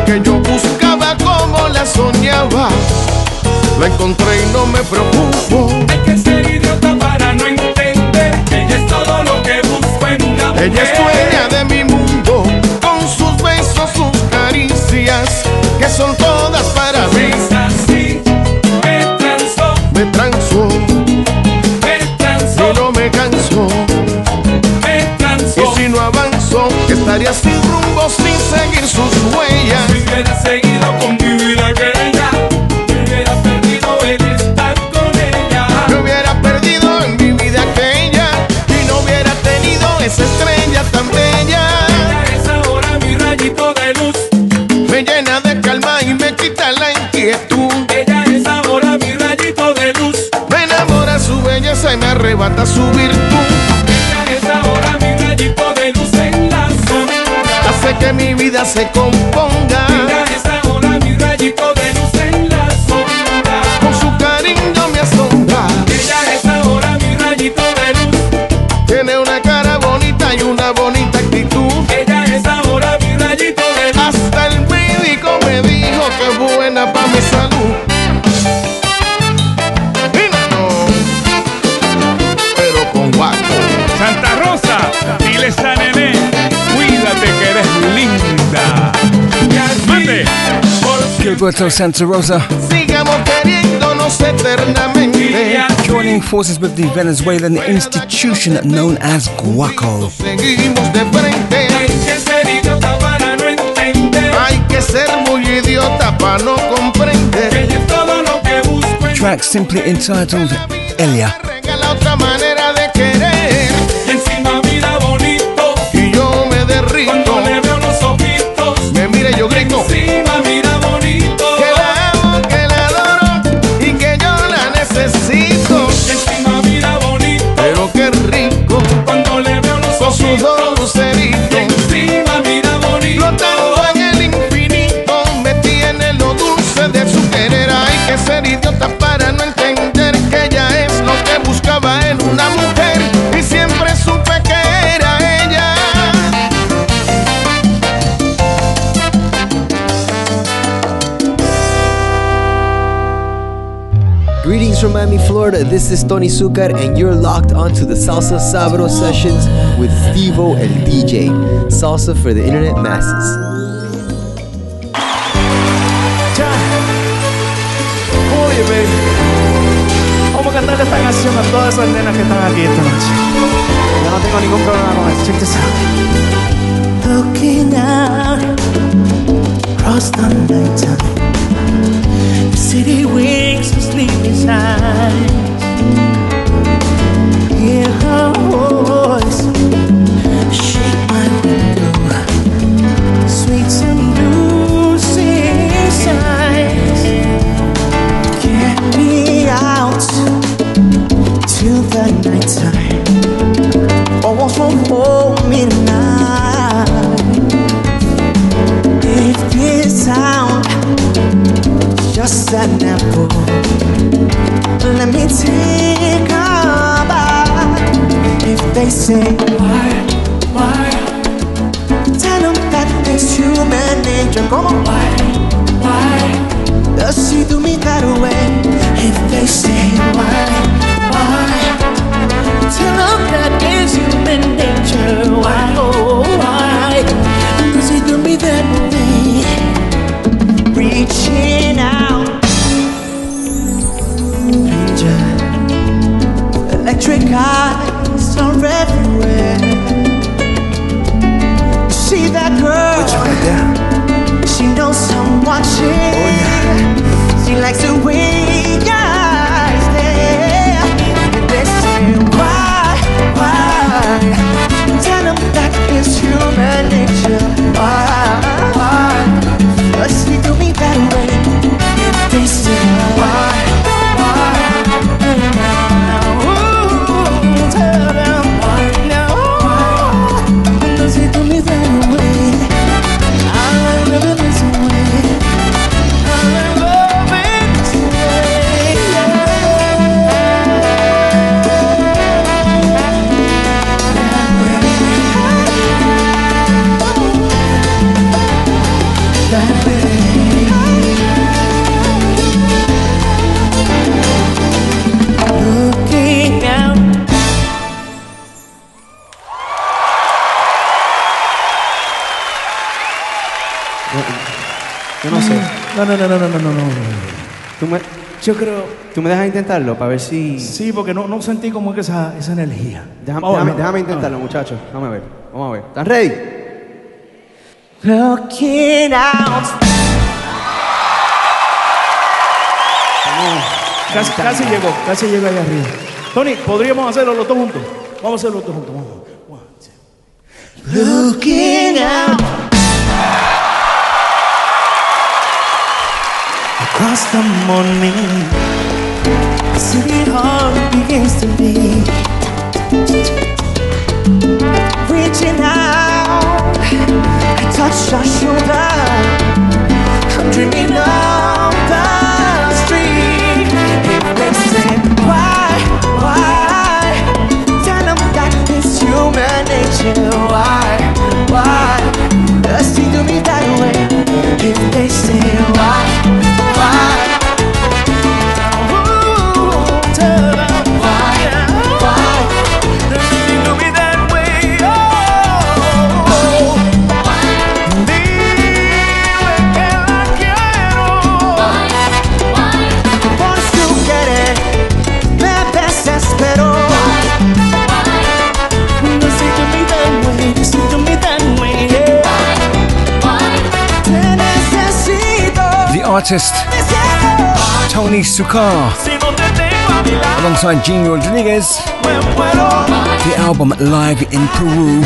Que yo buscaba como la soñaba. La encontré y no me preocupo. Hay que ser idiota para no entender ella es todo lo que busco en una mujer Ella es dueña de mi mundo, con sus besos, sus caricias, que son todas para mí. Es así, me transo, Me transo me transo, y no me canso. me transo Y si no avanzo, estaría sin rumbo, sin seguir sus huellas. Hubiera seguido con mi vida que ella me hubiera perdido el estar con ella Me hubiera perdido en mi vida aquella y no hubiera tenido esa estrella tan bella. Ella es ahora mi rayito de luz Me llena de calma y me quita la inquietud. Ella es ahora mi rayito de luz Me enamora su belleza y me arrebata su virtud. Ella es ahora mi rayito de luz en la sombra Hace que mi vida se componga. Rigoberto Santa Rosa. Joining forces with the Venezuelan institution known as Guaco. Track simply entitled Elia. She. Miami, Florida. This is Tony Zucar, and you're locked onto the Salsa Sabro sessions with Stevo el DJ. Salsa for the internet masses. Baby. Esta canción a todas esas nenas que están aquí esta noche. No tengo ningún problema con. Check this out. Yo no sé. No, no, no, no, no, no, no. no. Tú me, Yo creo. ¿Tú me dejas intentarlo para ver si. Sí, porque no, no sentí como que esa, esa energía. Déjame, a déjame- ver. déjame intentarlo, muchachos. Vamos a ver. Vamos a ver. ¿Están ready? Looking out. Casi, casi llegó, casi llegó ahí arriba. Tony, podríamos hacerlo los dos juntos. Vamos a hacerlo los dos juntos. Vamos. Looking out across the morning, the heart begins to beat. Reaching out, I touch your shoulder. I'm dreaming of the street. If they say why, why? Tell them that it's human nature. Why, why? Does he do me that way? If they say why? Artist Tony Sukar alongside Gene Rodriguez. The album Live in Peru.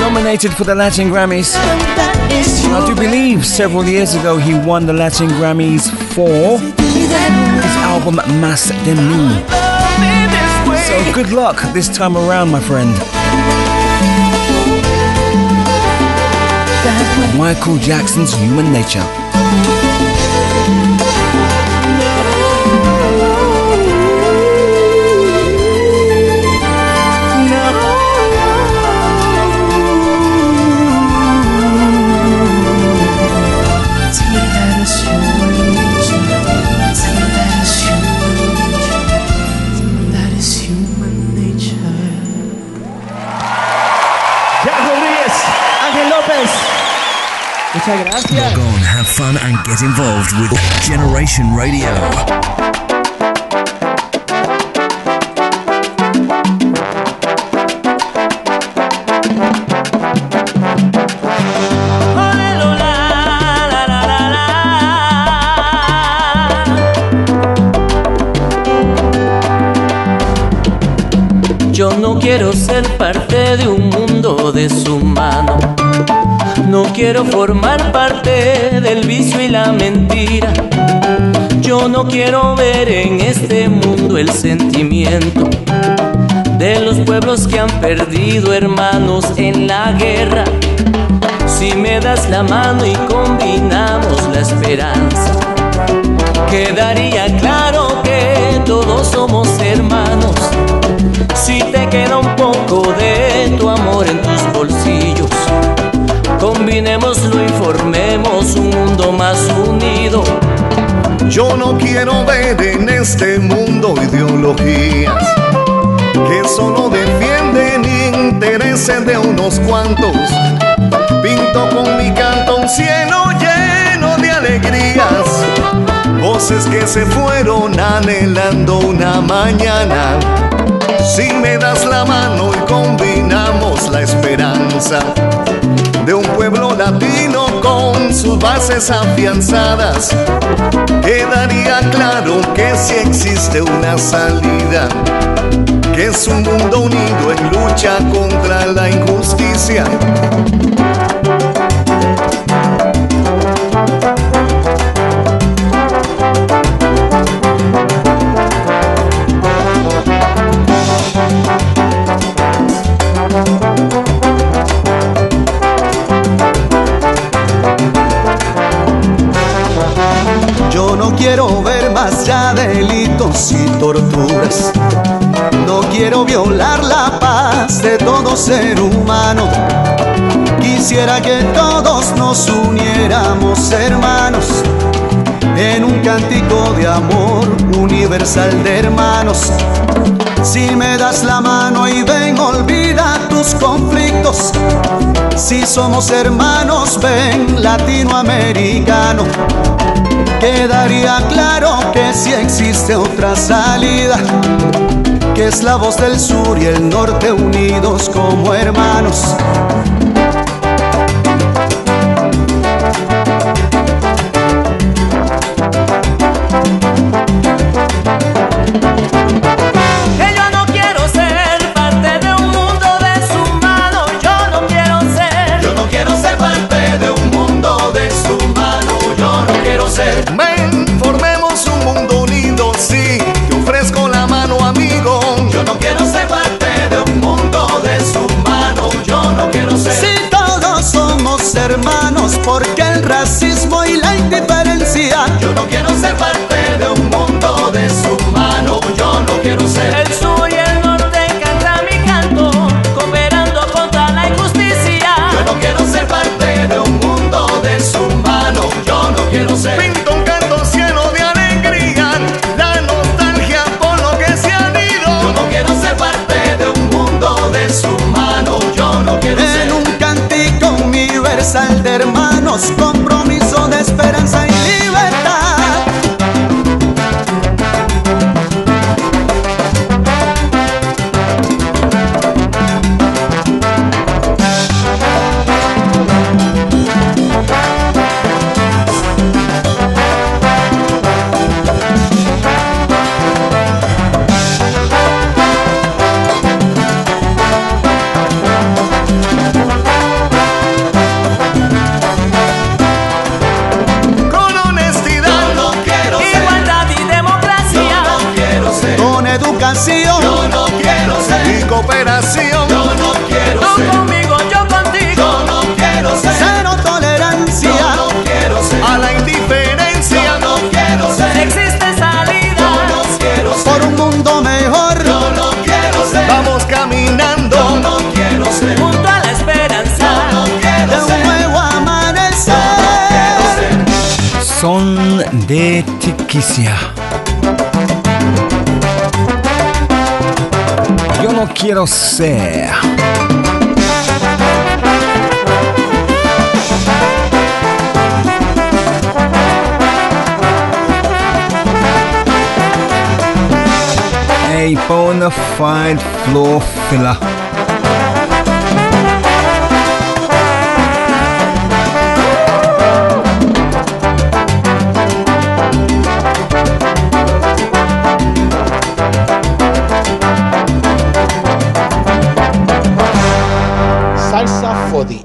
Nominated for the Latin Grammys. I do believe several years ago he won the Latin Grammys for his album Mas de Mi. So good luck this time around, my friend. Michael Jackson's Human Nature. Log on, have fun, and get involved with Generation Radio. quiero formar parte del vicio y la mentira. Yo no quiero ver en este mundo el sentimiento de los pueblos que han perdido hermanos en la guerra. Si me das la mano y combinamos la esperanza, quedaría claro que todos somos hermanos. Si te queda un poco de tu amor en tus bolsillos Yo no quiero ver en este mundo ideologías que solo defienden intereses de unos cuantos. Pinto con mi canto un cielo lleno de alegrías, voces que se fueron anhelando una mañana. Si me das la mano y combinamos la esperanza de un pueblo latino bases afianzadas, quedaría claro que si existe una salida, que es un mundo unido en lucha contra la injusticia. Y torturas. No quiero violar la paz de todo ser humano. Quisiera que todos nos uniéramos hermanos en un cántico de amor universal de hermanos. Si me das la mano y ven, olvida tus conflictos. Si somos hermanos, ven, latinoamericano. Quedaría claro que si existe otra salida, que es la voz del sur y el norte unidos como hermanos. Yo no quiero ser. A bona fide floor filler.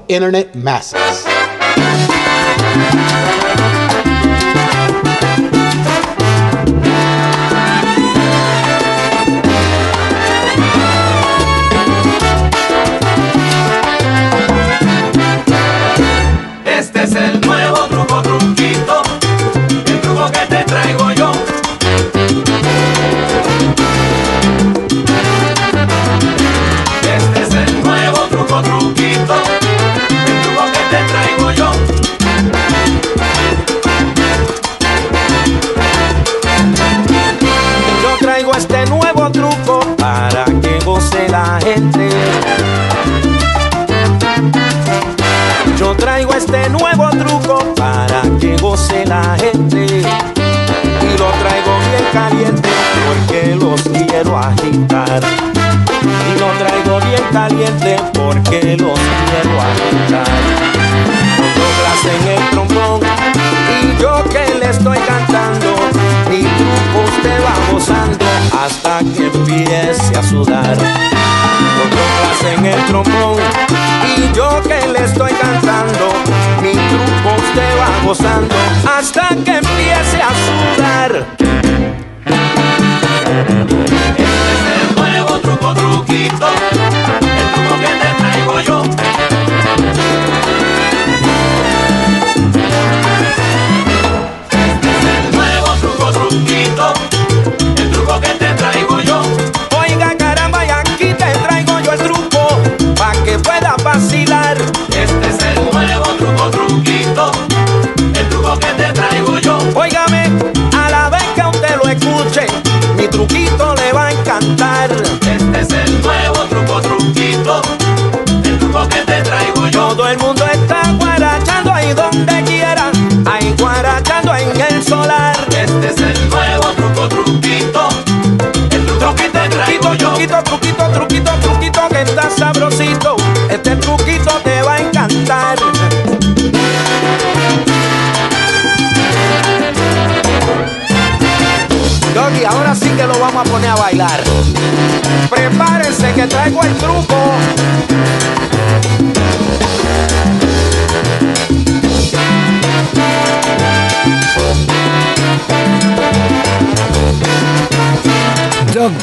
Internet masses.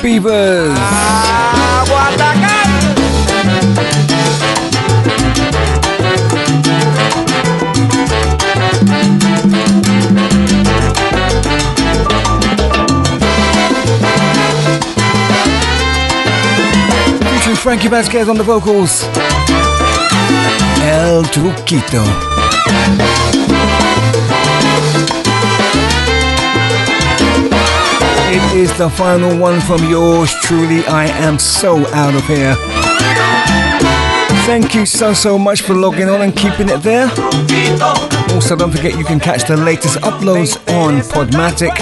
Beavers. Featuring Frankie Vasquez on the vocals. El Truquito. is the final one from yours truly. I am so out of here. Thank you so, so much for logging on and keeping it there. Also, don't forget you can catch the latest uploads on Podmatic,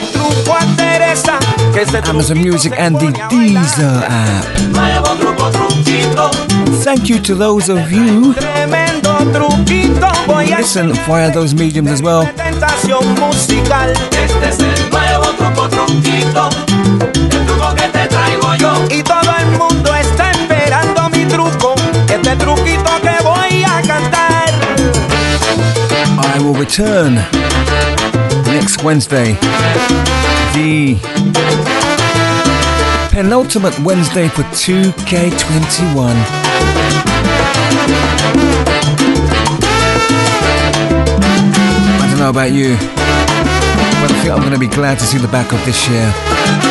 Amazon Music, and the Deezer app. Thank you to those of you who listen via those mediums as well. I will return next Wednesday, the penultimate Wednesday for 2K21. I don't know about you, but I feel I'm going to be glad to see the back of this year.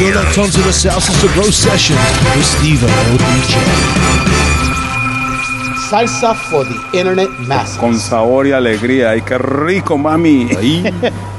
You're Radio. locked onto the Salsa Sabro sessions with Steve DJ. Salsa for the internet masses. Con sabor y alegría. ¡Ay, qué rico, mami! Ahí.